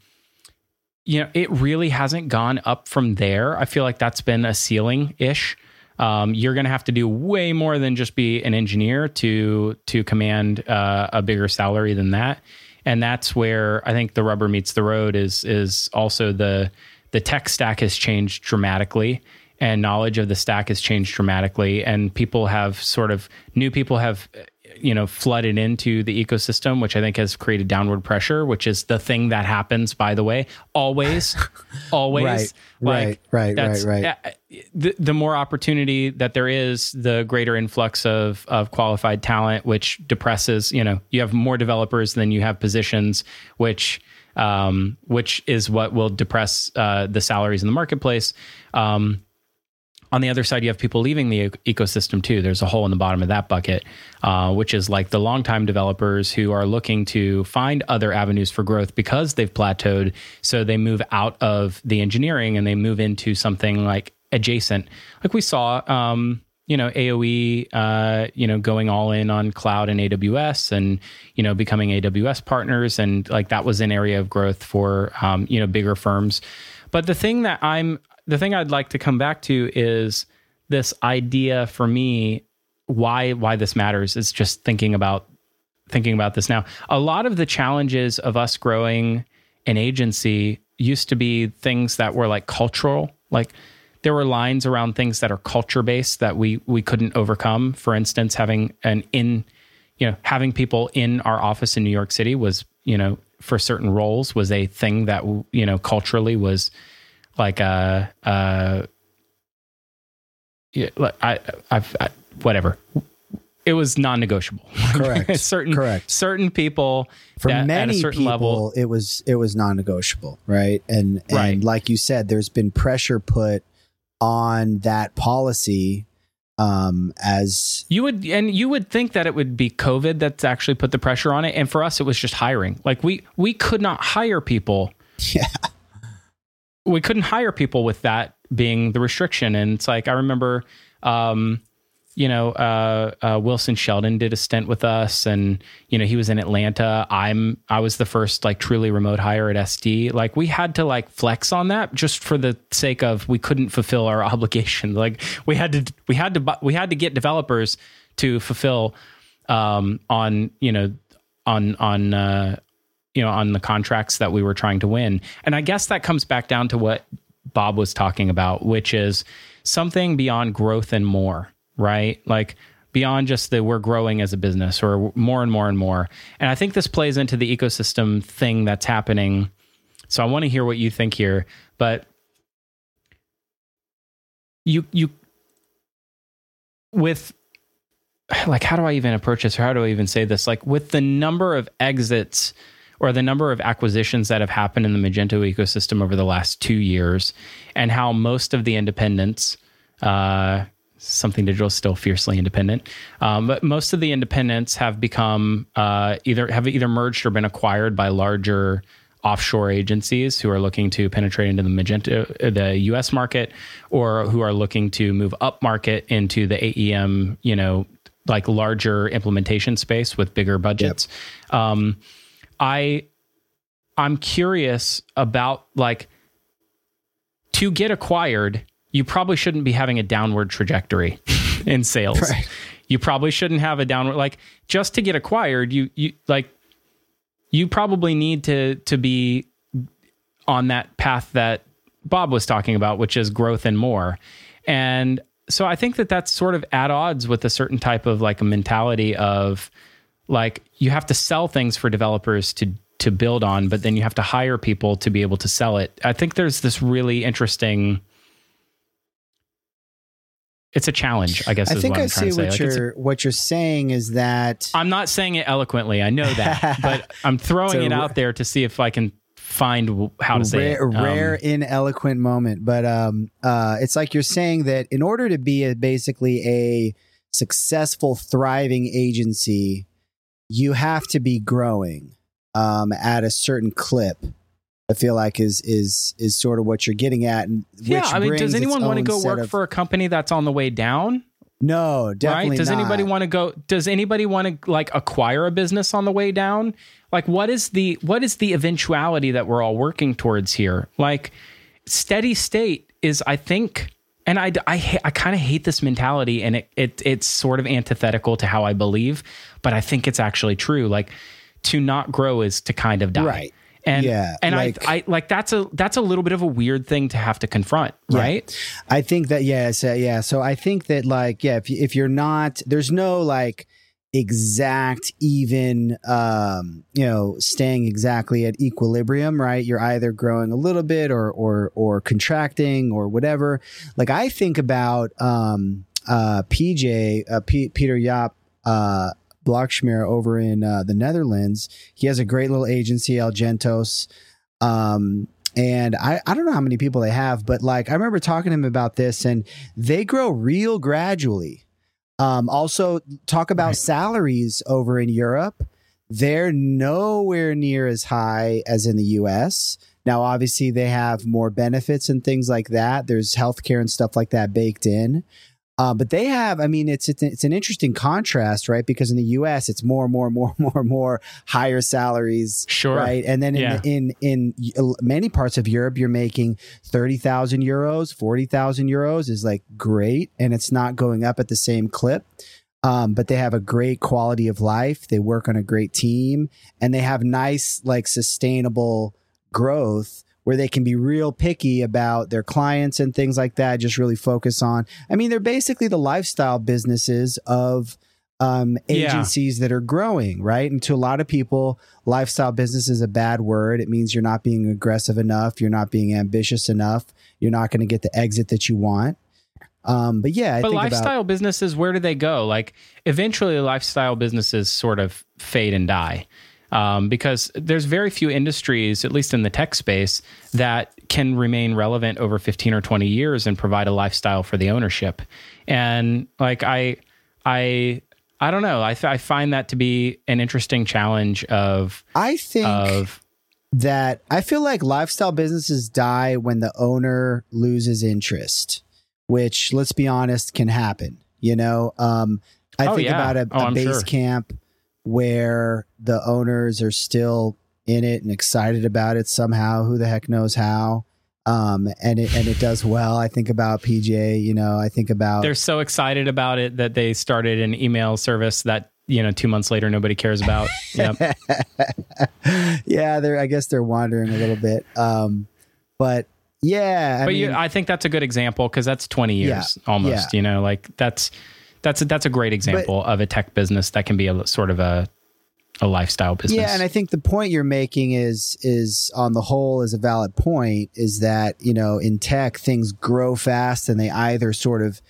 you know, it really hasn't gone up from there. I feel like that's been a ceiling ish. Um, you're going to have to do way more than just be an engineer to to command uh, a bigger salary than that. And that's where I think the rubber meets the road. Is is also the the tech stack has changed dramatically, and knowledge of the stack has changed dramatically, and people have sort of new people have you know flooded into the ecosystem which i think has created downward pressure which is the thing that happens by the way always always. Right like, right right right. right the, the more opportunity that there is the greater influx of of qualified talent which depresses you know you have more developers than you have positions which um, which is what will depress uh, the salaries in the marketplace um, on the other side, you have people leaving the ecosystem too. There's a hole in the bottom of that bucket, uh, which is like the longtime developers who are looking to find other avenues for growth because they've plateaued. So they move out of the engineering and they move into something like adjacent, like we saw. Um, you know AOE, uh, you know going all in on cloud and AWS, and you know becoming AWS partners, and like that was an area of growth for um, you know bigger firms. But the thing that I'm the thing I'd like to come back to is this idea for me why why this matters is just thinking about thinking about this now. A lot of the challenges of us growing an agency used to be things that were like cultural, like there were lines around things that are culture based that we we couldn't overcome. For instance, having an in you know having people in our office in New York City was you know for certain roles was a thing that you know culturally was like a uh, uh yeah, I, I've I, whatever. It was non-negotiable. Correct. certain correct. Certain people for that, many people, level, it was it was non-negotiable, right? And and right. like you said, there's been pressure put on that policy um as you would and you would think that it would be covid that's actually put the pressure on it. And for us it was just hiring. Like we we could not hire people. Yeah. We couldn't hire people with that being the restriction. And it's like I remember, um, you know, uh, uh, Wilson Sheldon did a stint with us, and you know he was in Atlanta. I'm I was the first like truly remote hire at SD. Like we had to like flex on that just for the sake of we couldn't fulfill our obligation. Like we had to we had to we had to get developers to fulfill um, on you know on on uh, you know, on the contracts that we were trying to win. And I guess that comes back down to what Bob was talking about, which is something beyond growth and more, right? Like beyond just that we're growing as a business or more and more and more. And I think this plays into the ecosystem thing that's happening. So I want to hear what you think here, but you you with like how do I even approach this or how do I even say this? Like with the number of exits or the number of acquisitions that have happened in the Magento ecosystem over the last two years, and how most of the independents, uh, something digital is still fiercely independent, um, but most of the independents have become uh, either have either merged or been acquired by larger offshore agencies who are looking to penetrate into the Magento, uh, the U.S. market, or who are looking to move up market into the AEM, you know, like larger implementation space with bigger budgets. Yep. Um, I I'm curious about like to get acquired, you probably shouldn't be having a downward trajectory in sales. Right. You probably shouldn't have a downward like just to get acquired, you you like you probably need to to be on that path that Bob was talking about, which is growth and more. And so I think that that's sort of at odds with a certain type of like a mentality of like you have to sell things for developers to to build on, but then you have to hire people to be able to sell it. I think there's this really interesting. It's a challenge, I guess. I think what I see what like you're a, what you're saying is that I'm not saying it eloquently. I know that, but I'm throwing it out there to see if I can find how to say rare, it. Um, rare, ineloquent moment, but um, uh, it's like you're saying that in order to be a, basically a successful, thriving agency, you have to be growing um, at a certain clip. I feel like is is is sort of what you're getting at. And yeah, I mean, does anyone want to go work of, for a company that's on the way down? No, definitely. Right? Does not. anybody want to go? Does anybody want to like acquire a business on the way down? Like, what is the what is the eventuality that we're all working towards here? Like, steady state is, I think, and I, I, I kind of hate this mentality and it, it it's sort of antithetical to how I believe, but I think it's actually true. Like to not grow is to kind of die. Right. And yeah, and like, I, I like that's a that's a little bit of a weird thing to have to confront, right? Yeah. I think that yeah, so, yeah. So I think that like yeah, if if you're not, there's no like exact even um you know staying exactly at equilibrium right you're either growing a little bit or or or contracting or whatever like i think about um uh pj uh, P- peter Jaap uh Blaakmeer over in uh, the Netherlands. He has a great little agency, Elgentos. Um, and I, I don't know how many people they have, but like I remember talking to him about this, and they grow real gradually. Um, also, talk about right. salaries over in Europe. They're nowhere near as high as in the US. Now, obviously, they have more benefits and things like that. There's healthcare and stuff like that baked in. Uh, but they have, I mean, it's, it's it's an interesting contrast, right? Because in the U.S., it's more, more, more, more, more higher salaries, sure, right? And then in yeah. in in many parts of Europe, you're making thirty thousand euros, forty thousand euros is like great, and it's not going up at the same clip. Um, but they have a great quality of life. They work on a great team, and they have nice, like, sustainable growth where they can be real picky about their clients and things like that, just really focus on. I mean, they're basically the lifestyle businesses of um, agencies yeah. that are growing, right? And to a lot of people, lifestyle business is a bad word. It means you're not being aggressive enough, you're not being ambitious enough, you're not going to get the exit that you want. Um, but yeah, I but lifestyle about- businesses, where do they go? Like eventually, lifestyle businesses sort of fade and die um, because there's very few industries, at least in the tech space, that can remain relevant over 15 or 20 years and provide a lifestyle for the ownership. And like I, I, I don't know. I, th- I find that to be an interesting challenge of. I think of that I feel like lifestyle businesses die when the owner loses interest, which let's be honest can happen. You know, um, I oh, think yeah. about a, oh, a base sure. camp where the owners are still in it and excited about it somehow. Who the heck knows how? Um, and it and it does well. I think about PJ. You know, I think about they're so excited about it that they started an email service that you know two months later nobody cares about. Yep. yeah, they're. I guess they're wandering a little bit. Um, but yeah, I but mean, you, I think that's a good example because that's twenty years yeah, almost. Yeah. You know, like that's that's a, that's a great example but, of a tech business that can be a sort of a a lifestyle business. Yeah, and I think the point you're making is is on the whole is a valid point. Is that you know in tech things grow fast and they either sort of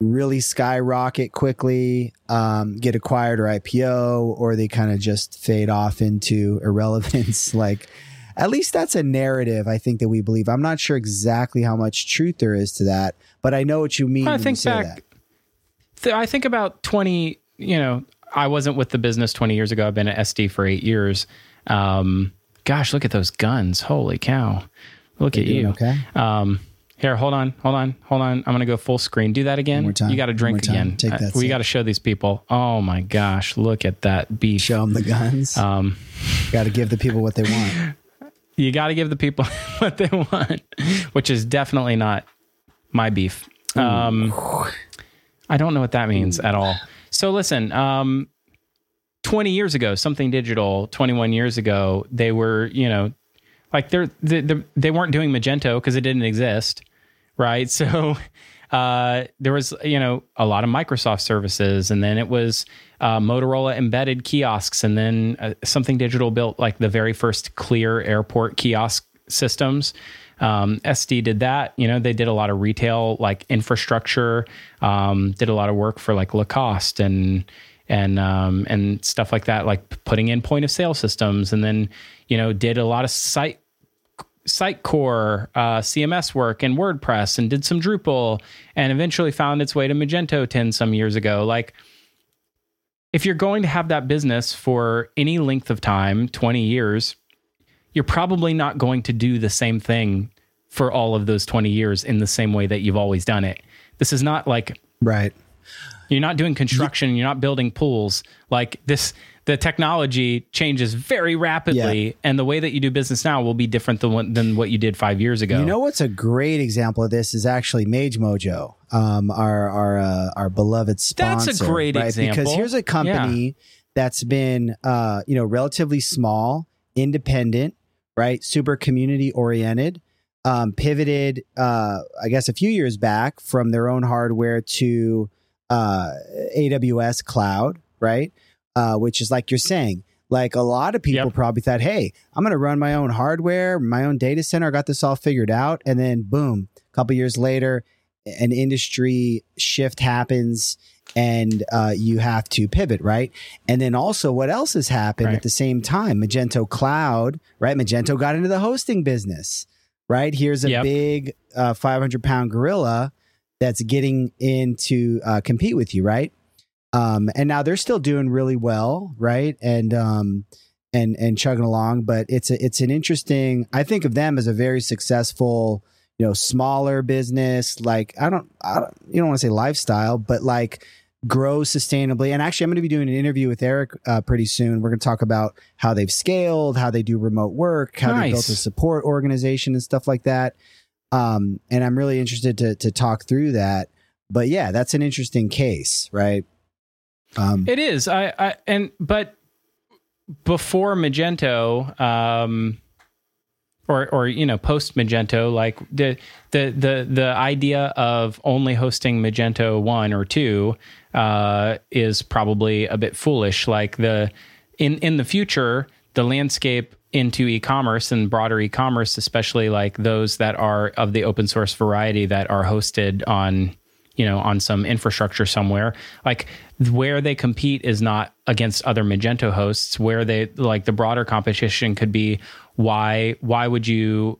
really skyrocket quickly, um, get acquired or IPO, or they kind of just fade off into irrelevance. like at least that's a narrative I think that we believe. I'm not sure exactly how much truth there is to that, but I know what you mean. I think back. Th- I think about 20, you know, I wasn't with the business 20 years ago. I've been at SD for eight years. Um, gosh, look at those guns. Holy cow. Look They're at you. Okay. Um, here, hold on, hold on, hold on. I'm going to go full screen. Do that again. You got to drink again. Take that. Uh, we got to show these people. Oh my gosh, look at that beef. Show them the guns. Um, got to give the people what they want. You got to give the people what they want, which is definitely not my beef. Um, I don't know what that means at all. So listen, um, 20 years ago, something digital, 21 years ago, they were, you know, like they're, they, they weren't doing Magento because it didn't exist. Right. So, uh, there was, you know, a lot of Microsoft services and then it was, uh, Motorola embedded kiosks. And then uh, something digital built like the very first clear airport kiosk systems. Um, SD did that. You know, they did a lot of retail like infrastructure. Um, did a lot of work for like Lacoste and and um, and stuff like that, like putting in point of sale systems, and then you know did a lot of site Sitecore uh, CMS work and WordPress, and did some Drupal, and eventually found its way to Magento ten some years ago. Like, if you're going to have that business for any length of time, twenty years, you're probably not going to do the same thing for all of those 20 years in the same way that you've always done it. This is not like right. You're not doing construction, you're not building pools. Like this the technology changes very rapidly yeah. and the way that you do business now will be different than, than what you did 5 years ago. You know what's a great example of this is actually Mage Mojo, um, our our uh, our beloved sponsor. That's a great right? example. Because here's a company yeah. that's been uh, you know, relatively small, independent, right? Super community oriented. Um, pivoted, uh, I guess, a few years back from their own hardware to uh, AWS cloud, right? Uh, which is like you're saying, like a lot of people Yep. probably thought, hey, I'm going to run my own hardware, my own data center. I got this all figured out. And then boom, a couple years later, an industry shift happens and uh, you have to pivot, right? And then also, what else has happened Right. at the same time? Magento Cloud, right? Magento got into the hosting business, right? Here's a Yep. big uh, 500 pound gorilla that's getting in to uh, compete with you, right? Um, and now they're still doing really well, right? And um, and and chugging along, but it's a, it's an interesting. I think of them as a very successful, you know, smaller business. Like I don't, I don't you don't want to say lifestyle, but like grow sustainably. And actually, I'm going to be doing an interview with Eric uh, pretty soon. We're going to talk about how they've scaled, how they do remote work, how they built Nice. a support organization and stuff like that. Um, and I'm really interested to to talk through that. But yeah, that's an interesting case, right? Um, It is. I, I and but before Magento, um, or or you know post Magento, like the the the the idea of only hosting Magento one or two uh, is probably a bit foolish. Like the in in the future, the landscape into e-commerce and broader e-commerce, especially like those that are of the open source variety that are hosted on you know on some infrastructure somewhere like where they compete is not against other magento hosts where they like the broader competition could be why why would you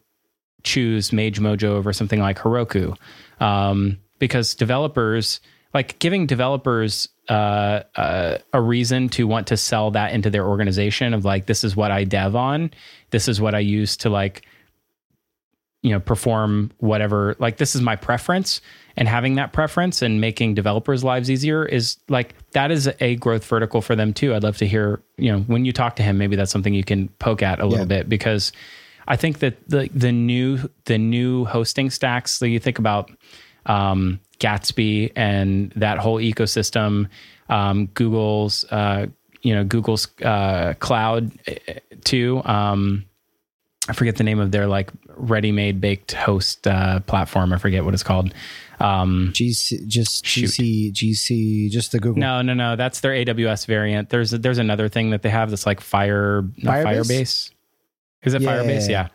choose mage mojo over something like heroku um, because developers like giving developers uh, uh, a reason to want to sell that into their organization of like this is what i dev on. This is what i use to like you know perform whatever like this is my preference. And having that preference and making developers lives easier is like that is a growth vertical for them too. I'd love to hear you know when you talk to him maybe that's something you can poke at a little Yeah. bit because i think that the the new the new hosting stacks so you think about um, gatsby and that whole ecosystem um, google's uh, you know google's uh, cloud uh, too um, I forget the name of their like ready-made baked host uh, platform. I forget what it's called. Um, GC, just Shoot. GC, GC, just the Google. no, no, no. That's their AWS variant. There's there's another thing that they have that's like Fire Firebase? Firebase. Is it Yeah, Firebase? Yeah.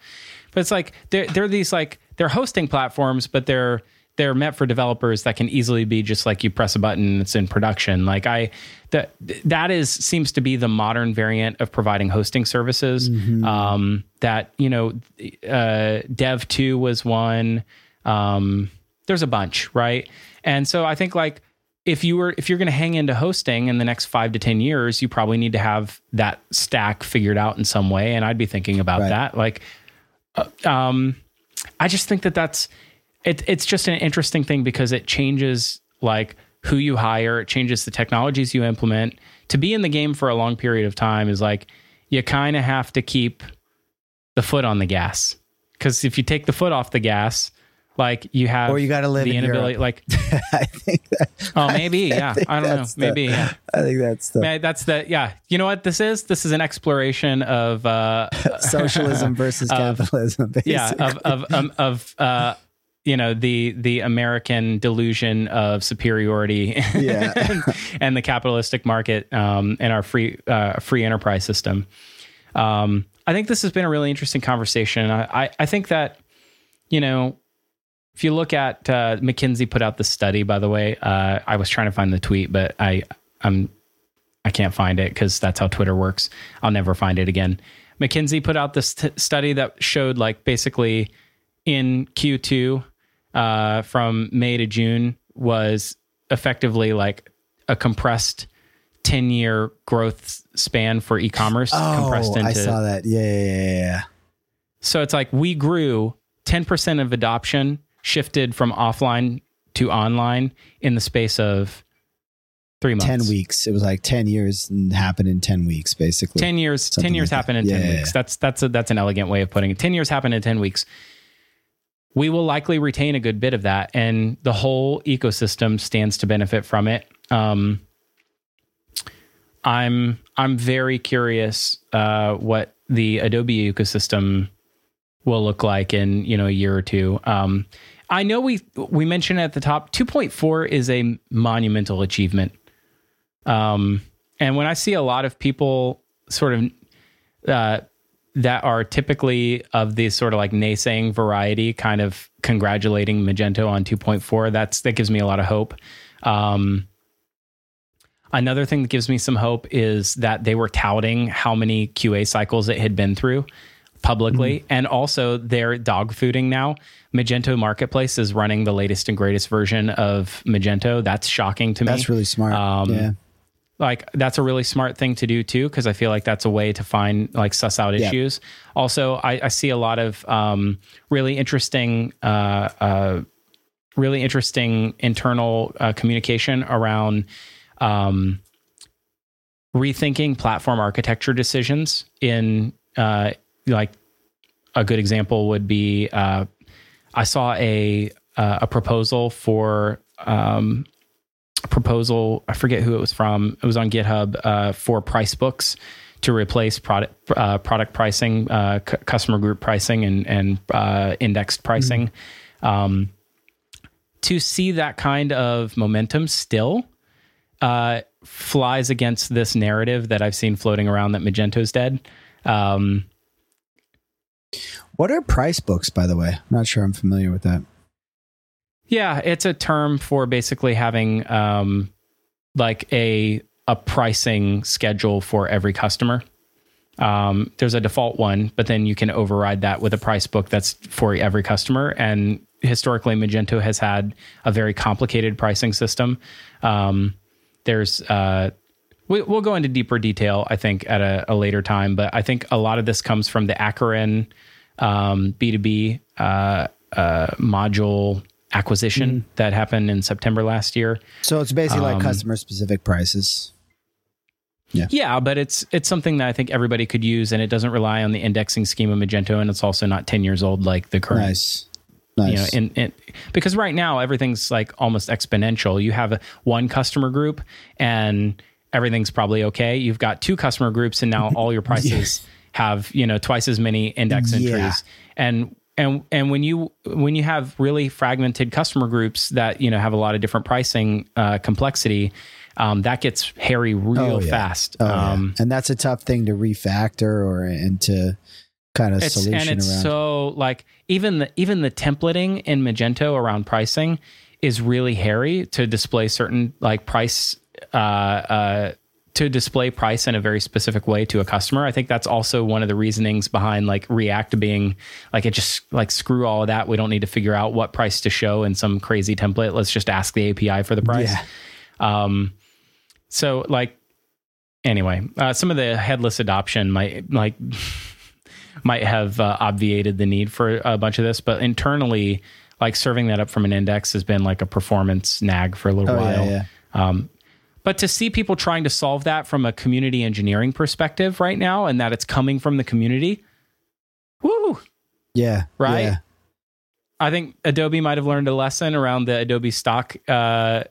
But it's like they're they're these like they're hosting platforms, but they're they're meant for developers that can easily be just like you press a button it's in production. Like I that that is seems to be the modern variant of providing hosting services. Um, that you know, uh, Dev two was one. Um, there's a bunch, right? And so I think like if you were if you're going to hang into hosting in the next five to ten years, you probably need to have that stack figured out in some way. And I'd be thinking about Right. that. Like, uh, um, I just think that that's it, it's just an interesting thing because it changes like who you hire, it changes the technologies you implement. To be in the game for a long period of time is like you kind of have to keep the foot on the gas because if you take the foot off the gas, like you have Or you gotta live the in inability, Europe. like I think that, oh maybe yeah, think I don't know, the- maybe yeah. I think that's the Man, that's the yeah. You know what this is? This is an exploration of uh, socialism versus capitalism. Basically. yeah of of um, of uh, you know the the American delusion of superiority Yeah. and, and the capitalistic market um, and our free uh, free enterprise system. Um, I think this has been a really interesting conversation. I, I, I think that you know if you look at uh, McKinsey put out the study. By the way, uh, I was trying to find the tweet, but I I'm I can't find it because that's how Twitter works. I'll never find it again. McKinsey put out this t- study that showed like basically in Q2 uh, from May to June was effectively like a compressed 10 year growth span for e-commerce Oh, compressed into I saw that. Yeah, yeah, yeah, yeah. so it's like we grew 10% of adoption shifted from offline to online in the space of three months. Ten weeks. It was like ten years and happened in ten weeks, basically. 10 years Something 10 years like that. happen in 10 Yeah. weeks that's that's a, that's an elegant way of putting it 10 years happened in 10 weeks we will likely retain a good bit of that and the whole ecosystem stands to benefit from it. Um i'm i'm very curious uh what the adobe ecosystem will look like in you know a year or two. Um i know we we mentioned at the top 2.4 is a monumental achievement. Um and when I see a lot of people sort of uh, that are typically of the sort of like naysaying variety, kind of congratulating Magento on 2.4, that's that gives me a lot of hope. Um, another thing that gives me some hope is that they were touting how many QA cycles it had been through publicly, mm-hmm. and also they're dog fooding now. Magento Marketplace is running the latest and greatest version of Magento. That's shocking to me. That's really smart. Um, yeah like that's a really smart thing to do too because i feel like that's a way to find like suss out issues. Also I, I, see a lot of um, really interesting uh, uh, really interesting internal uh, communication around um, rethinking platform architecture decisions in uh, like a good example would be uh, i saw a uh, a proposal for um, proposal. I forget who it was from. It was on GitHub uh, for price books to replace product uh, product pricing, uh, c- customer group pricing, and and uh, indexed pricing. Mm-hmm. Um, to see that kind of momentum still uh, flies against this narrative that I've seen floating around that Magento's dead. Um, what are price books, by the way? I'm not sure I'm familiar with that. Yeah, it's a term for basically having um, like a a pricing schedule for every customer. Um, there's a default one, but then you can override that with a price book that's for every customer. And historically, Magento has had a very complicated pricing system. Um, there's uh, we, will go into deeper detail, I think, at a, a, later time. But I think a lot of this comes from the Acarin um, B2B uh, uh, module acquisition mm. that happened in September last year. So it's basically um, like customer specific prices. Yeah. Yeah, but it's it's something that I think everybody could use and it doesn't rely on the indexing scheme of Magento and it's also not 10 years old like the current Nice. Nice. You know, in, because right now everything's like almost exponential. You have a, one customer group and everything's probably okay. You've got two customer groups and now all your prices yeah. have, you know, twice as many index entries. And and and when you when you have really fragmented customer groups that you know have a lot of different pricing uh, complexity um, that gets hairy real oh, yeah. fast oh, um, yeah. and that's a tough thing to refactor or and to kind of solution and it's around. so like even the even the templating in magento around pricing is really hairy to display certain like price uh, uh, to display price in a very specific way to a customer. I think that's also one of the reasonings behind like React being like it just like screw all of that. We don't need to figure out what price to show in some crazy template. Let's just ask the API for the price. Yeah. Um, so like anyway, uh, some of the headless adoption might like might have uh, obviated the need for a bunch of this, but internally, like serving that up from an index has been like a performance nag for a little oh, while. Yeah, yeah. Um, but to see people trying to solve that from a community engineering perspective right now and that it's coming from the community, woo. Yeah. Right. Yeah. I think Adobe might have learned a lesson around the Adobe stock, uh,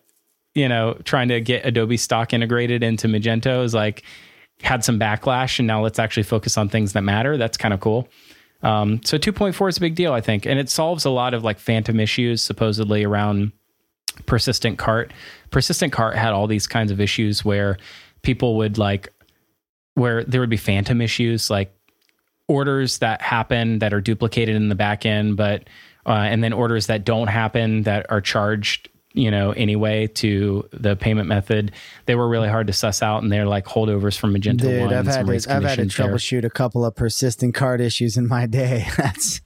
you know, trying to get Adobe stock integrated into Magento is like had some backlash and now let's actually focus on things that matter. That's kind of cool. Um, so 2.4 is a big deal, I think. And it solves a lot of like phantom issues supposedly around persistent cart. Persistent cart had all these kinds of issues where people would like, where there would be phantom issues, like orders that happen that are duplicated in the back end, but, uh, and then orders that don't happen that are charged you know, anyway to the payment method. They were really hard to suss out, and they're like holdovers from Magento Dude, One. I've had to, I've had to troubleshoot a couple of persistent cart issues in my day. That's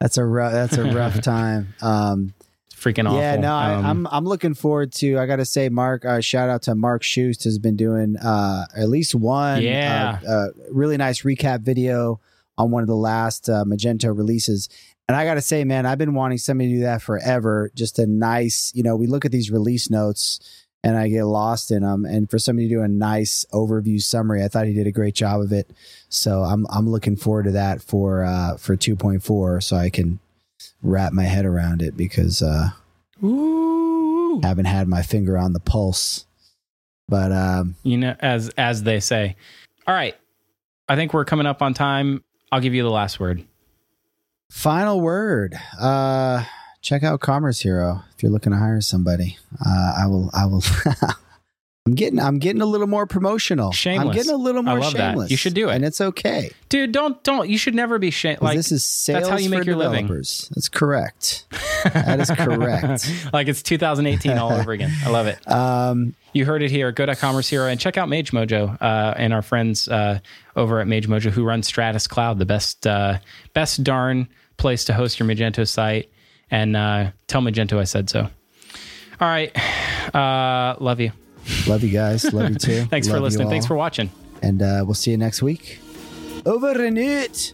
that's a rough that's a rough time. Um, freaking awful. Yeah, no, I, am I'm, I'm looking forward to. I got to say, Mark, uh, shout out to Mark Shust has been doing uh, at least one, yeah, uh, uh really nice recap video on one of the last uh, Magento releases. And I got to say, man, I've been wanting somebody to do that forever. Just a nice, you know, we look at these release notes and I get lost in them. And for somebody to do a nice overview summary, I thought he did a great job of it. So I'm I'm looking forward to that for uh, for 2.4, so I can wrap my head around it because uh Ooh. haven't had my finger on the pulse. But um you know as as they say. All right. I think we're coming up on time. I'll give you the last word. Final word. Uh check out Commerce Hero if you're looking to hire somebody. Uh I will I will I'm getting I'm getting a little more promotional. Shameless. I'm getting a little more I love that. shameless. You should do it. and it's okay. Dude, don't don't. You should never be shameless. Like this is sales that's how you make your living. developers. That's correct. that is correct. like it's 2018 all over again. I love it. Um, You heard it here. Go to Commerce Hero and check out Mage Mojo uh, and our friends uh, over at Mage Mojo who run Stratus Cloud, the best uh, best darn place to host your Magento site. And uh, tell Magento I said so. All right. Uh, love you. Love you guys. Love you too. Thanks for Love you listening. Thanks for watching. and uh, we'll see you next week. Over and it.